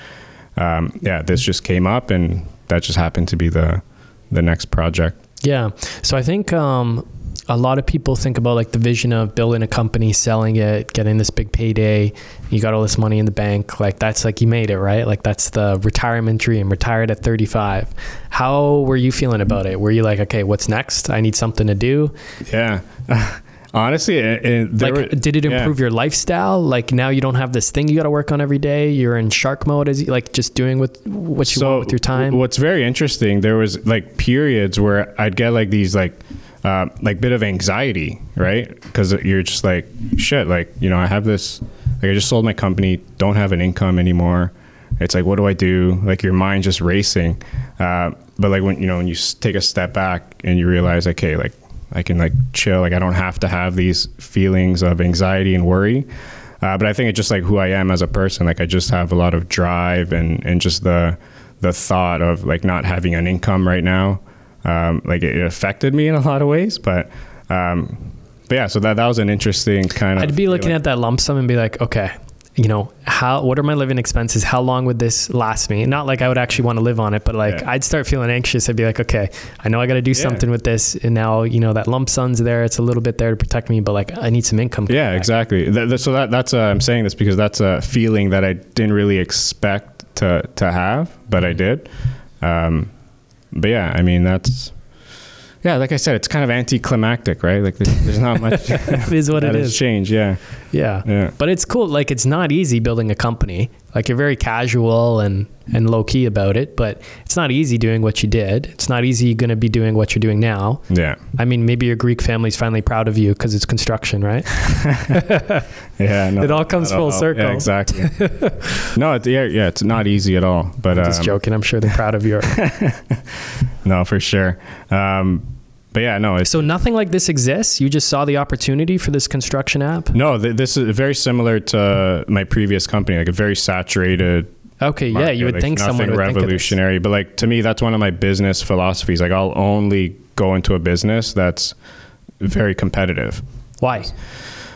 S3: um, yeah, this just came up, and that just happened to be the the next project.
S1: Yeah. So I think um, a lot of people think about like the vision of building a company, selling it, getting this big payday. You got all this money in the bank. Like that's like you made it, right? Like that's the retirement dream. Retired at 35. How were you feeling about it? Were you like, okay, what's next? I need something to do.
S3: Yeah. Honestly, it, it,
S1: like,
S3: were-
S1: did it
S3: yeah.
S1: improve your lifestyle? Like now you don't have this thing you got to work on every day. You're in shark mode. Is like just doing with what you want with your time.
S3: What's very interesting, there was like periods where I'd get like these like uh, like bit of anxiety, right? Because you're just like shit. Like you know, I have this. Like I just sold my company, don't have an income anymore. It's like, what do I do? Like your mind just racing. Uh, but like when you know when you take a step back and you realize, okay, like I can like chill. Like I don't have to have these feelings of anxiety and worry. Uh, but I think it's just like who I am as a person. Like I just have a lot of drive and and just the the thought of like not having an income right now. Um, like it, it affected me in a lot of ways, but um, but yeah. So that that was an interesting kind of.
S1: I'd be looking
S3: feeling.
S1: at that lump sum and be like, okay, you know, how what are my living expenses? How long would this last me? Not like I would actually want to live on it, but like
S3: Yeah.
S1: I'd start feeling anxious. I'd be like, okay, I know I got to do
S3: Yeah.
S1: something with this, and now you know that lump sum's there. It's a little bit there to protect me, but like I need some income.
S3: Yeah,
S1: back.
S3: exactly. So that that's uh, I'm saying this because that's a feeling that I didn't really expect to to have, but I did. Um, but yeah, I mean that's yeah, like I said, it's kind of anticlimactic, right? Like there's, there's not much
S1: is what
S3: that
S1: it is.
S3: changed. Yeah,
S1: Yeah.
S3: yeah,
S1: But it's cool. Like it's not easy building a company. Like you're very casual and and low key about it, but it's not easy doing what you did. It's not easy going to be doing what you're doing now.
S3: Yeah.
S1: I mean, maybe your Greek family's finally proud of you because it's construction, right?
S3: Yeah. No,
S1: It all comes full circle.
S3: Yeah, exactly. no, it, yeah, yeah, it's not easy at all. But
S1: Just
S3: um,
S1: joking. I'm sure they're proud of you.
S3: no, for sure. Um, but yeah, no,
S1: so nothing like this exists. You just saw the opportunity for this construction app.
S3: no. Th- this is very similar to my previous company, like a very saturated.
S1: Okay, yeah, you would
S3: like
S1: think someone
S3: nothing
S1: would think of this.
S3: revolutionary, but like to me, that's one of my business philosophies. Like I'll only go into a business that's very competitive.
S1: Why?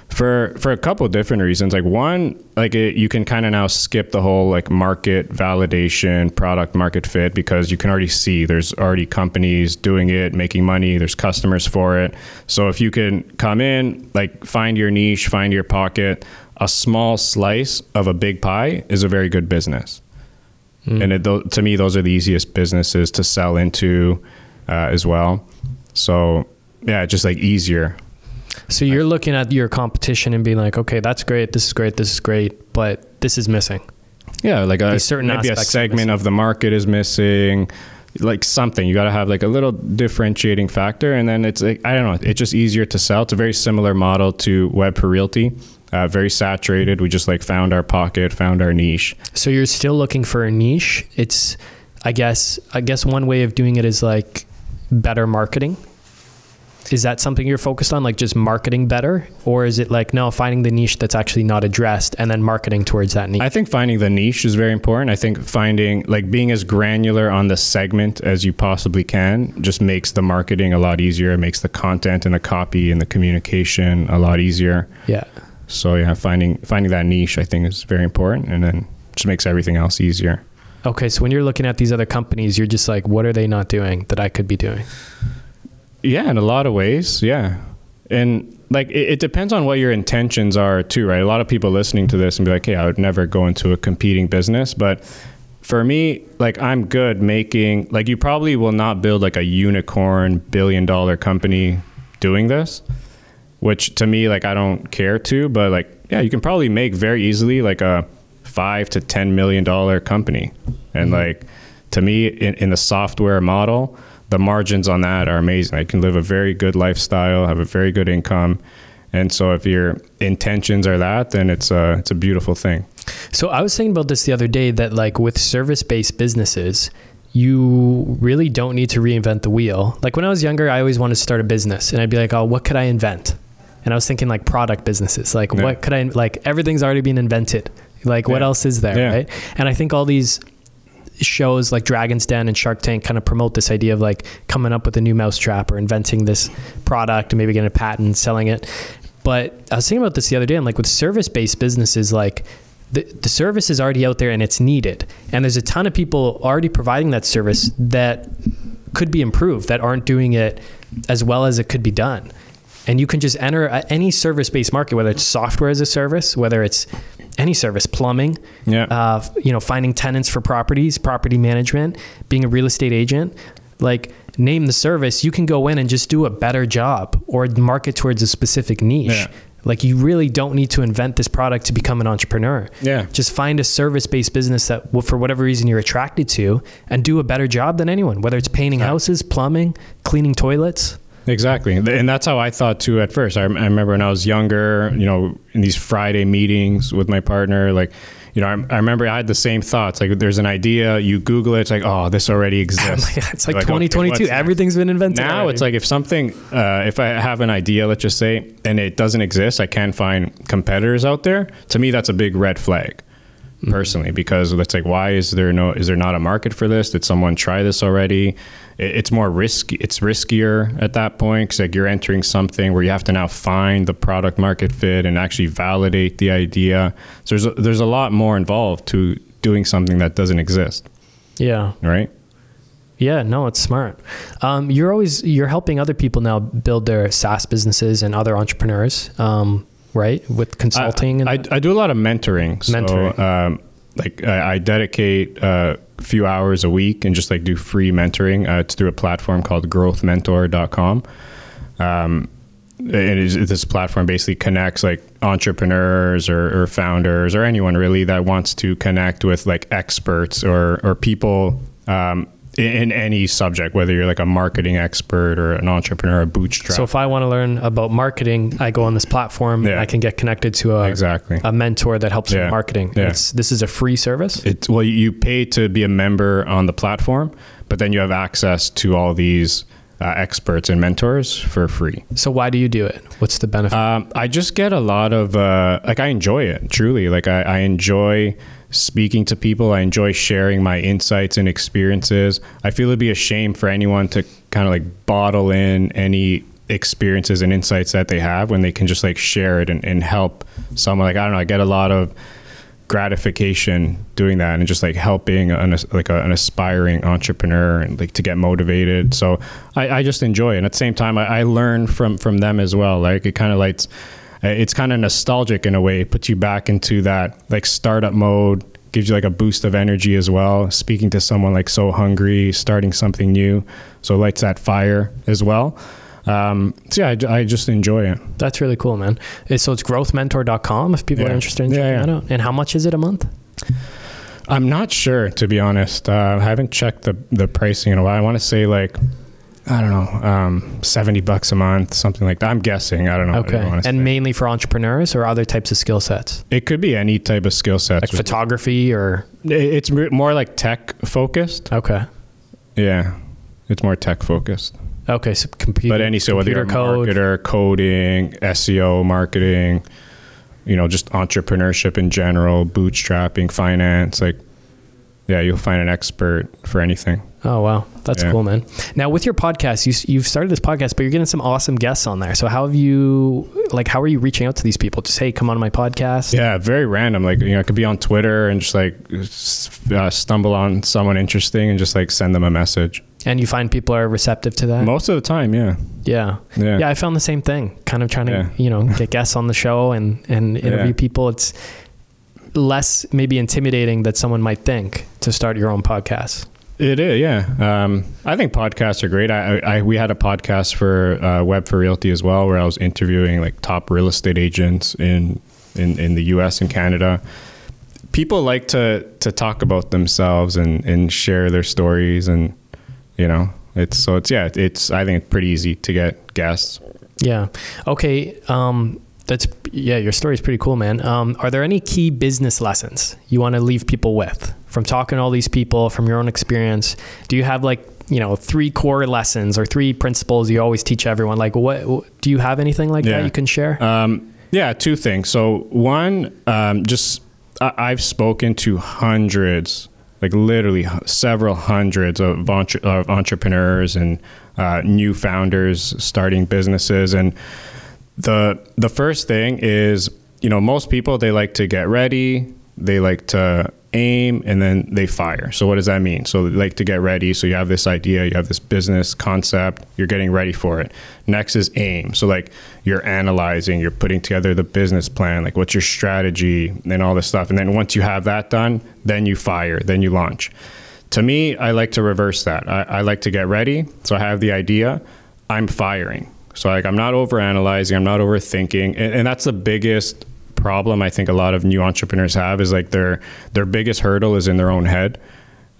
S3: For for a couple of different reasons. Like one like it, you can kind of now skip the whole like market validation product market fit because you can already see there's already companies doing it making money there's customers for it. So if you can come in like find your niche find your pocket a small slice of a big pie is a very good business. And it, to me those are the easiest businesses to sell into uh, as well. So yeah just like easier
S1: So you're looking at your competition and being like, okay, that's great, this is great, this is great, but this is missing.
S3: Yeah, like a
S1: These certain
S3: maybe a
S1: aspects are
S3: segment of the market is missing, like something. You got to have like a little differentiating factor, and then it's like I don't know. It's just easier to sell. It's a very similar model to Web4Realty. Uh, very saturated. We just like found our pocket, found our niche.
S1: So you're still looking for a niche. It's, I guess, I guess one way of doing it is like better marketing. Is that something you're focused on, like just marketing better, or is it like no, finding the niche that's actually not addressed and then marketing towards that niche?
S3: I think finding the niche is very important. I think finding like being as granular on the segment as you possibly can just makes the marketing a lot easier. It makes the content and the copy and the communication a lot easier.
S1: yeah.
S3: So yeah, finding finding that niche I think is very important, and then just makes everything else easier.
S1: Okay, so when you're looking at these other companies, you're just like, what are they not doing that I could be doing?
S3: Yeah, in a lot of ways, yeah, and like it, it depends on what your intentions are too, right? A lot of people listening to this and be like, "Hey, I would never go into a competing business," but for me, like I'm good making like you probably will not build like a unicorn billion dollar company doing this, which to me like I don't care to, but like yeah, you can probably make very easily like a five to ten million dollar company, and mm-hmm. like to me in, in the software model, the margins on that are amazing. I can live a very good lifestyle, have a very good income, and so if your intentions are that, then it's a it's a beautiful thing.
S1: So I was thinking about this the other day that like with service-based businesses, you really don't need to reinvent the wheel. Like when I was younger, I always wanted to start a business and I'd be like, "Oh, what could I invent?" And I was thinking like product businesses. Like
S3: Yeah.
S1: what could I like everything's already been invented. Like what else is there,
S3: Yeah.
S1: right? And I think all these shows like Dragon's Den and Shark Tank kind of promote this idea of like coming up with a new mousetrap or inventing this product and maybe getting a patent, selling it. But I was thinking about this the other day, and like with service-based businesses, like the, the service is already out there and it's needed, and there's a ton of people already providing that service that could be improved that aren't doing it as well as it could be done. And you can just enter any service-based market, whether it's software as a service, whether it's any service, plumbing,
S3: Yeah.
S1: uh, you know, finding tenants for properties, property management, being a real estate agent, like name the service, you can go in and just do a better job or market towards a specific niche.
S3: Yeah.
S1: Like you really don't need to invent this product to become an entrepreneur.
S3: Yeah.
S1: Just find a service-based business that, for whatever reason, you're attracted to, and do a better job than anyone. Whether it's painting houses, plumbing, cleaning toilets.
S3: Exactly. And that's how I thought too at first. I, I remember when I was younger, you know, in these Friday meetings with my partner, like, you know, I, I remember I had the same thoughts. Like, there's an idea, you Google it, it's like, oh, this already exists.
S1: it's like,
S3: okay,
S1: 2022.
S3: what's next?
S1: Everything's been invented.
S3: now
S1: already.
S3: it's like if something, uh, if I have an idea, let's just say, and it doesn't exist, I can't find competitors out there. To me, that's a big red flag, personally, because it's like, why is there no, is there not a market for this? Did someone try this already? It, it's more risky. It's riskier at that point because like you're entering something where you have to now find the product market fit and actually validate the idea. So there's a, there's a lot more involved to doing something that doesn't exist,
S1: yeah.
S3: right?
S1: Yeah, no, it's smart. Um, you're always you're helping other people now build their SaaS businesses and other entrepreneurs, um, right? With consulting
S3: I,
S1: and
S3: I, I do a lot of mentoring. So,
S1: Mentoring.
S3: Um, like I, I dedicate uh, few hours a week and just like do free mentoring. Uh, it's through a platform called growthmentor.com. Um, is this platform basically connects like entrepreneurs or, or founders or anyone really that wants to connect with like experts or or people um, in, any subject, whether you're like a marketing expert or an entrepreneur, a bootstrap.
S1: So if I want to learn about marketing, I go on this platform.
S3: Yeah.
S1: I can get connected to a
S3: exactly.
S1: a mentor that helps
S3: Yeah.
S1: with marketing.
S3: Yeah.
S1: This is a free service.
S3: It's well, you pay to be a member on the platform, but then you have access to all these uh, experts and mentors for free.
S1: So why do you do it? What's the benefit?
S3: Um, I just get a lot of uh, like I enjoy it truly. Like I, I enjoy speaking to people. I enjoy sharing my insights and experiences. I feel it'd be a shame for anyone to kind of like bottle in any experiences and insights that they have when they can just like share it and, and help someone. Like I don't know. I get a lot of gratification doing that and just like helping an, like a, an aspiring entrepreneur and like to get motivated so I, I just enjoy it and at the same time I, I learn from from them as well like it kind of like it's kind of nostalgic in a way it puts you back into that like startup mode gives you like a boost of energy as well speaking to someone like so hungry starting something new so it lights that fire as well um, so yeah I, I just enjoy it
S1: That's really cool, man. Uh, So it's growthmentor.com if people
S3: Yeah.
S1: are interested in
S3: Yeah,
S1: checking
S3: yeah.
S1: that out. And how much is it a month?
S3: I'm not sure to be honest. Uh, I haven't checked the the pricing in a while. I want to say like I don't know, um, seventy bucks a month, something like that. I'm guessing. I don't know.
S1: Okay. And
S3: say.
S1: mainly for entrepreneurs or other types of skill sets?
S3: it could be any type of skill sets.
S1: Like photography or
S3: It's more like tech focused.
S1: okay.
S3: Yeah, it's more tech focused.
S1: Okay, so computer
S3: But any so whether you're a
S1: code.
S3: marketer, coding, SEO, marketing, you know, just entrepreneurship in general, bootstrapping, finance, like yeah, you'll find an expert for anything.
S1: Oh wow, that's
S3: Yeah.
S1: cool, man. Now with your podcast, you you've started this podcast, but you're getting some awesome guests on there. So how have you like? How are you reaching out to these people? Just hey, come on my podcast.
S3: Yeah, very random. Like you know, I could be on Twitter and just like uh, stumble on someone interesting and just like send them a message.
S1: And you find people are receptive to that.
S3: Most of the time, yeah,
S1: yeah.
S3: yeah,
S1: yeah, I found the same thing. Kind of trying to
S3: Yeah.
S1: you know get guests on the show and and interview
S3: Yeah.
S1: people. It's less maybe intimidating that someone might think to start your own podcast.
S3: It is, yeah. Um, I think podcasts are great. I, I we had a podcast for uh, Web4Realty as well, where I was interviewing like top real estate agents in in, in the U.S. and Canada. People like to to talk about themselves and and share their stories, and you know, it's so it's yeah, it's I think it's pretty easy to get guests.
S1: Yeah. Okay. Um, that's yeah. Your story is pretty cool, man. Um, are there any key business lessons you want to leave people with from talking to all these people from your own experience? Do you have like you know three core lessons or three principles you always teach everyone? Like what do you have anything like
S3: Yeah.
S1: that you can share?
S3: Um, yeah, two things. So one, um, just I, I've spoken to hundreds, like literally several hundreds of, entre- of entrepreneurs and uh, new founders starting businesses, and the the first thing is, you know, most people they like to get ready, they like to aim, and then they fire. So what does that mean? So they like to get ready. So you have this idea, you have this business concept, you're getting ready for it. Next is aim. So like you're analyzing, you're putting together the business plan, like what's your strategy and all this stuff. And then once you have that done, then you fire, then you launch. To me, I like to reverse that. I, I like to get ready. So I have the idea, I'm firing. So like I'm not over analyzing, I'm not overthinking. And, and that's the biggest problem I think a lot of new entrepreneurs have is like their their biggest hurdle is in their own head.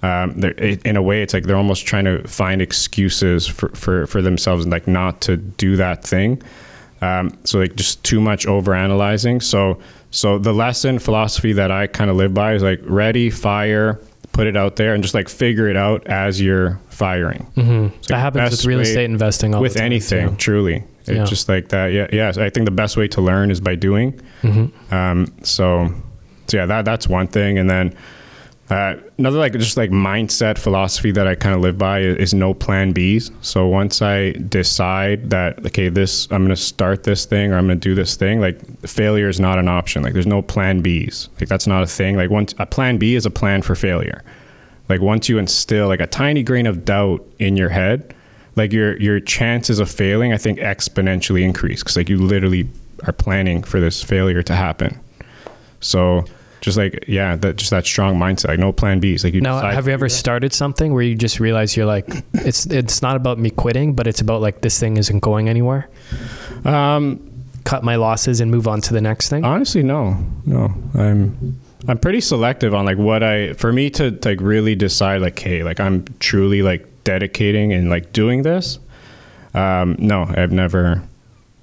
S3: Um, in a way, it's like they're almost trying to find excuses for, for, for themselves, like not to do that thing. Um, so like just too much over analyzing. So so the lesson philosophy that I kind of live by is like ready, fire, put it out there, and just like figure it out as you're firing.
S1: Mm-hmm.
S3: It's
S1: That
S3: like
S1: happens with real estate investing.
S3: With
S1: time,
S3: anything,
S1: too.
S3: truly. It's
S1: Yeah.
S3: just like that. Yeah, yeah. I think the best way to learn is by doing.
S1: Mhm.
S3: Um, so, so yeah, that that's one thing, and then uh, another like just like mindset philosophy that I kind of live by is, is no plan Bs. So once I decide that okay, this I'm going to start this thing or I'm going to do this thing, like failure is not an option. Like there's no plan Bs. Like that's not a thing. Like once a plan B is a plan for failure. Like once you instill like a tiny grain of doubt in your head, like your your chances of failing, I think exponentially increase because like you literally are planning for this failure to happen. So just like yeah, that just that strong mindset, like no plan Bs. Like you
S1: Now,
S3: decide-
S1: have you ever started something where you just realize you're like, it's it's not about me quitting, but it's about like this thing isn't going anywhere?
S3: Um,
S1: cut my losses and move on to the next thing?
S3: honestly, no, no. I'm I'm pretty selective on like what I for me to like really decide like, hey, like I'm truly like dedicating and like doing this. Um, no, I've never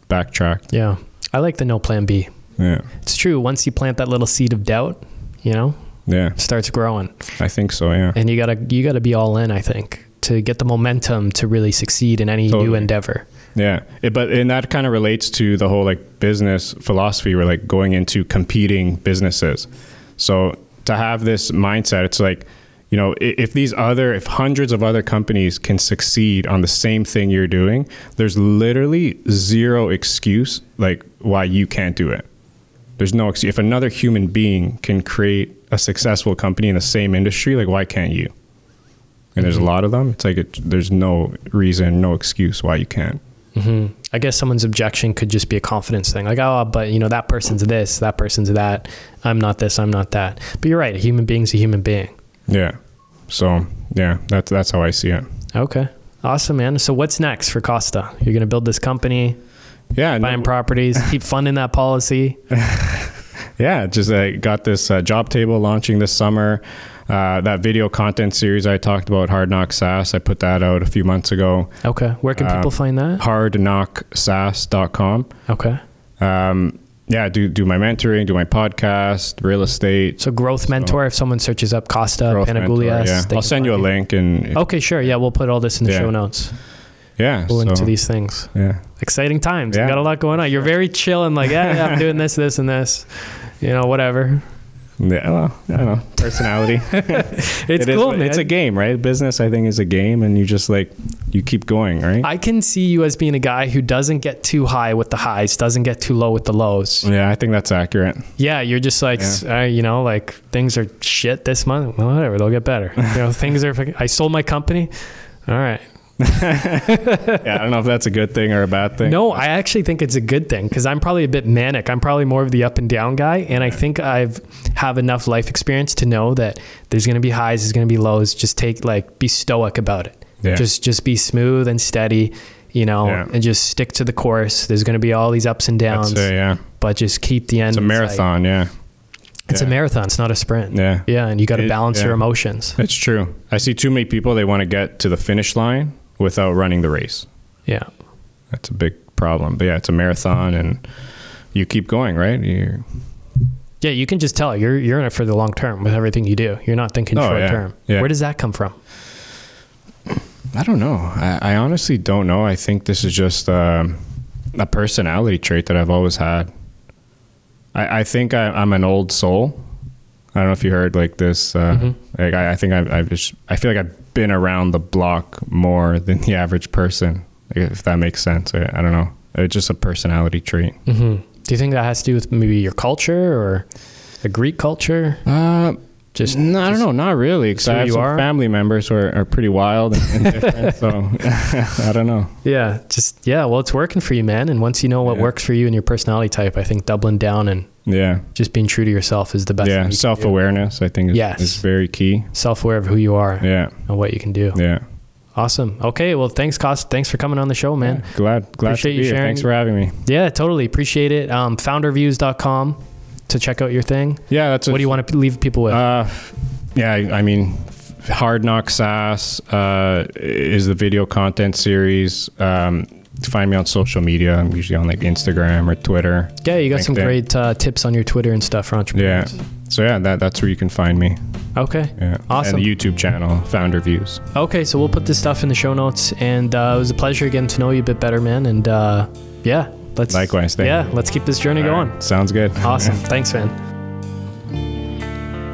S3: backtracked.
S1: yeah. I like the no plan B.
S3: Yeah,
S1: It's true. Once you plant that little seed of doubt, you know,
S3: yeah,
S1: it starts growing.
S3: I think so. Yeah,
S1: And you gotta you gotta be all in, I think, to get the momentum to really succeed in any new endeavor.
S3: yeah. It, but and that kind of relates to the whole like business philosophy. We're like going into competing businesses. So to have this mindset, it's like, you know, if these other, if hundreds of other companies can succeed on the same thing you're doing, there's literally zero excuse like why you can't do it. There's no excuse. If another human being can create a successful company in the same industry, like why can't you? And there's a lot of them. It's like it, there's no reason, no excuse why you can't.
S1: hmm I guess someone's objection could just be a confidence thing, like, oh, but you know that person's this, that person's that. I'm not this, I'm not that. But you're right. A human being's a human being.
S3: Yeah. So yeah, that's that's how I see it.
S1: Okay. Awesome, man. So what's next for Kosta? You're gonna build this company,
S3: Yeah.
S1: buying
S3: no-
S1: properties, keep funding that policy.
S3: yeah. Just uh, got this uh, job table launching this summer. Uh, that video content series I talked about, Hard Knock SaaS, I put that out a few months ago.
S1: Okay. Where can people
S3: Um,
S1: find that?
S3: HardKnockSaas.com.
S1: Okay.
S3: Um, yeah, do do my mentoring, do my podcast, real estate.
S1: So growth mentor. If someone searches up
S3: Kosta
S1: Panagoulias,
S3: yeah. I'll send you a link and
S1: Okay, sure. Yeah, we'll put all this in the
S3: Yeah.
S1: show notes.
S3: Yeah,
S1: We'll
S3: so,
S1: to these things.
S3: Yeah,
S1: Exciting times. You got a lot going on. You're very chill and like, yeah, yeah, I'm doing this, this, and this. You know, whatever.
S3: yeah. Well, I don't know. Personality.
S1: It's
S3: It is
S1: cool, man.
S3: It's a game, right? Business, I think, is a game, and you just like you keep going, right?
S1: I can see you as being a guy who doesn't get too high with the highs, doesn't get too low with the lows.
S3: yeah, I think that's accurate.
S1: Yeah, you're just like, uh, you know, like things are shit this month. Well, whatever, they'll get better. You know, things are. I sold my company. All right.
S3: Yeah, I don't know if that's a good thing or a bad thing.
S1: No, I actually think it's a good thing because I'm probably a bit manic. I'm probably more of the up and down guy, and I think I've have enough life experience to know that there's gonna be highs, there's gonna be lows. Just take like be stoic about it.
S3: Yeah.
S1: Just just be smooth and steady, you know,
S3: Yeah.
S1: and just stick to the course. There's gonna be all these ups and downs,
S3: yeah.
S1: but just keep the end.
S3: It's a marathon, yeah.
S1: It's a marathon. It's not a sprint.
S3: Yeah.
S1: Yeah, and you got to
S3: It-
S1: balance your emotions.
S3: It's true. I see too many people, they want to get to the finish line without running the race.
S1: Yeah.
S3: That's a big problem. But yeah, it's a marathon and you keep going, right? you
S1: Yeah, you can just tell you're you're in it for the long term with everything you do. You're not thinking
S3: Oh,
S1: short
S3: yeah.
S1: term.
S3: Yeah.
S1: Where does that come from?
S3: I don't know. I, I honestly don't know. I think this is just um, a personality trait that I've always had. I, I think I, I'm an old soul. I don't know if you heard like this. Uh,
S1: Mhm.
S3: Like I, I think I've, I've just, I feel like I've been around the block more than the average person. If that makes sense. I, I don't know. It's just a personality trait.
S1: hmm Do you think that has to do with maybe your culture or a Greek culture?
S3: Uh,
S1: Just
S3: no, I don't know. Not really. Because I have
S1: you
S3: some
S1: are?
S3: family members who are, are pretty wild and, and different. so I don't know.
S1: Yeah, just yeah. Well, it's working for you, man. And once you know what
S3: Yeah.
S1: works for you and your personality type, I think doubling down and
S3: Yeah.
S1: just being true to yourself is the best.
S3: yeah. Self awareness, I think, is,
S1: Yes.
S3: is very key.
S1: Self aware of who you are
S3: Yeah.
S1: and what you can do.
S3: Yeah.
S1: Awesome. Okay. Well, thanks, Cost. Thanks for coming on the show, man.
S3: Yeah, Glad, glad
S1: Appreciate
S3: to
S1: you
S3: be here.
S1: sharing.
S3: Thanks for having me.
S1: Yeah, totally appreciate it. Um, founderviews.com to check out your thing.
S3: Yeah. That's
S1: what do you want to leave people with?
S3: Uh, yeah. I I mean, Hard Knock SaaS uh, is the video content series. Um, find me on social media. I'm usually on like Instagram or Twitter.
S1: yeah, you got some great uh, tips on your Twitter and stuff for entrepreneurs. Yeah.
S3: So yeah, that that's where you can find me.
S1: Okay.
S3: Yeah.
S1: Awesome.
S3: And the YouTube channel, Founder Views.
S1: Okay, so we'll put this stuff in the show notes, and uh, it was a pleasure getting to know you a bit better, man. And uh, yeah, let's
S3: Likewise, thank
S1: yeah,
S3: you.
S1: let's keep this journey
S3: All
S1: going.
S3: right, Sounds good.
S1: Awesome, thanks, man.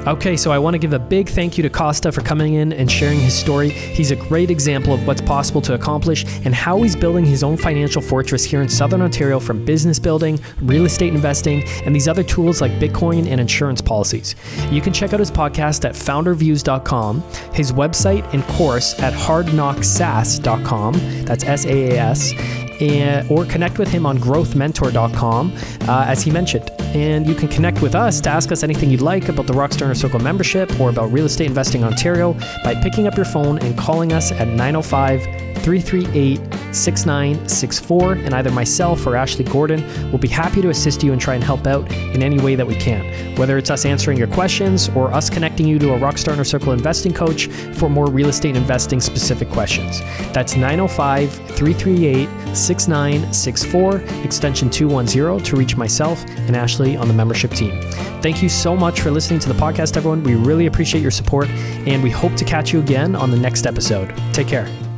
S1: Okay, so I want to give a big thank you to Kosta for coming in and sharing his story. He's a great example of what's possible to accomplish and how he's building his own financial fortress here in Southern Ontario from business building, real estate investing, and these other tools like Bitcoin and insurance policies. You can check out his podcast at founderviews.com, his website and course at hardknocksaas.com. That's S A A S. And, or connect with him on growthmentor.com, uh, as he mentioned. And you can connect with us to ask us anything you'd like about the Rockstar Inner Circle membership or about real estate investing in Ontario by picking up your phone and calling us at 905 338 6964. And either myself or Ashley Gordon will be happy to assist you and try and help out in any way that we can, whether it's us answering your questions or us connecting you to a Rockstar Inner Circle investing coach for more real estate investing specific questions. That's 905 338 6964, extension 210 to reach myself and Ashley on the membership team. Thank you so much for listening to the podcast, everyone. We really appreciate your support, and we hope to catch you again on the next episode. Take care.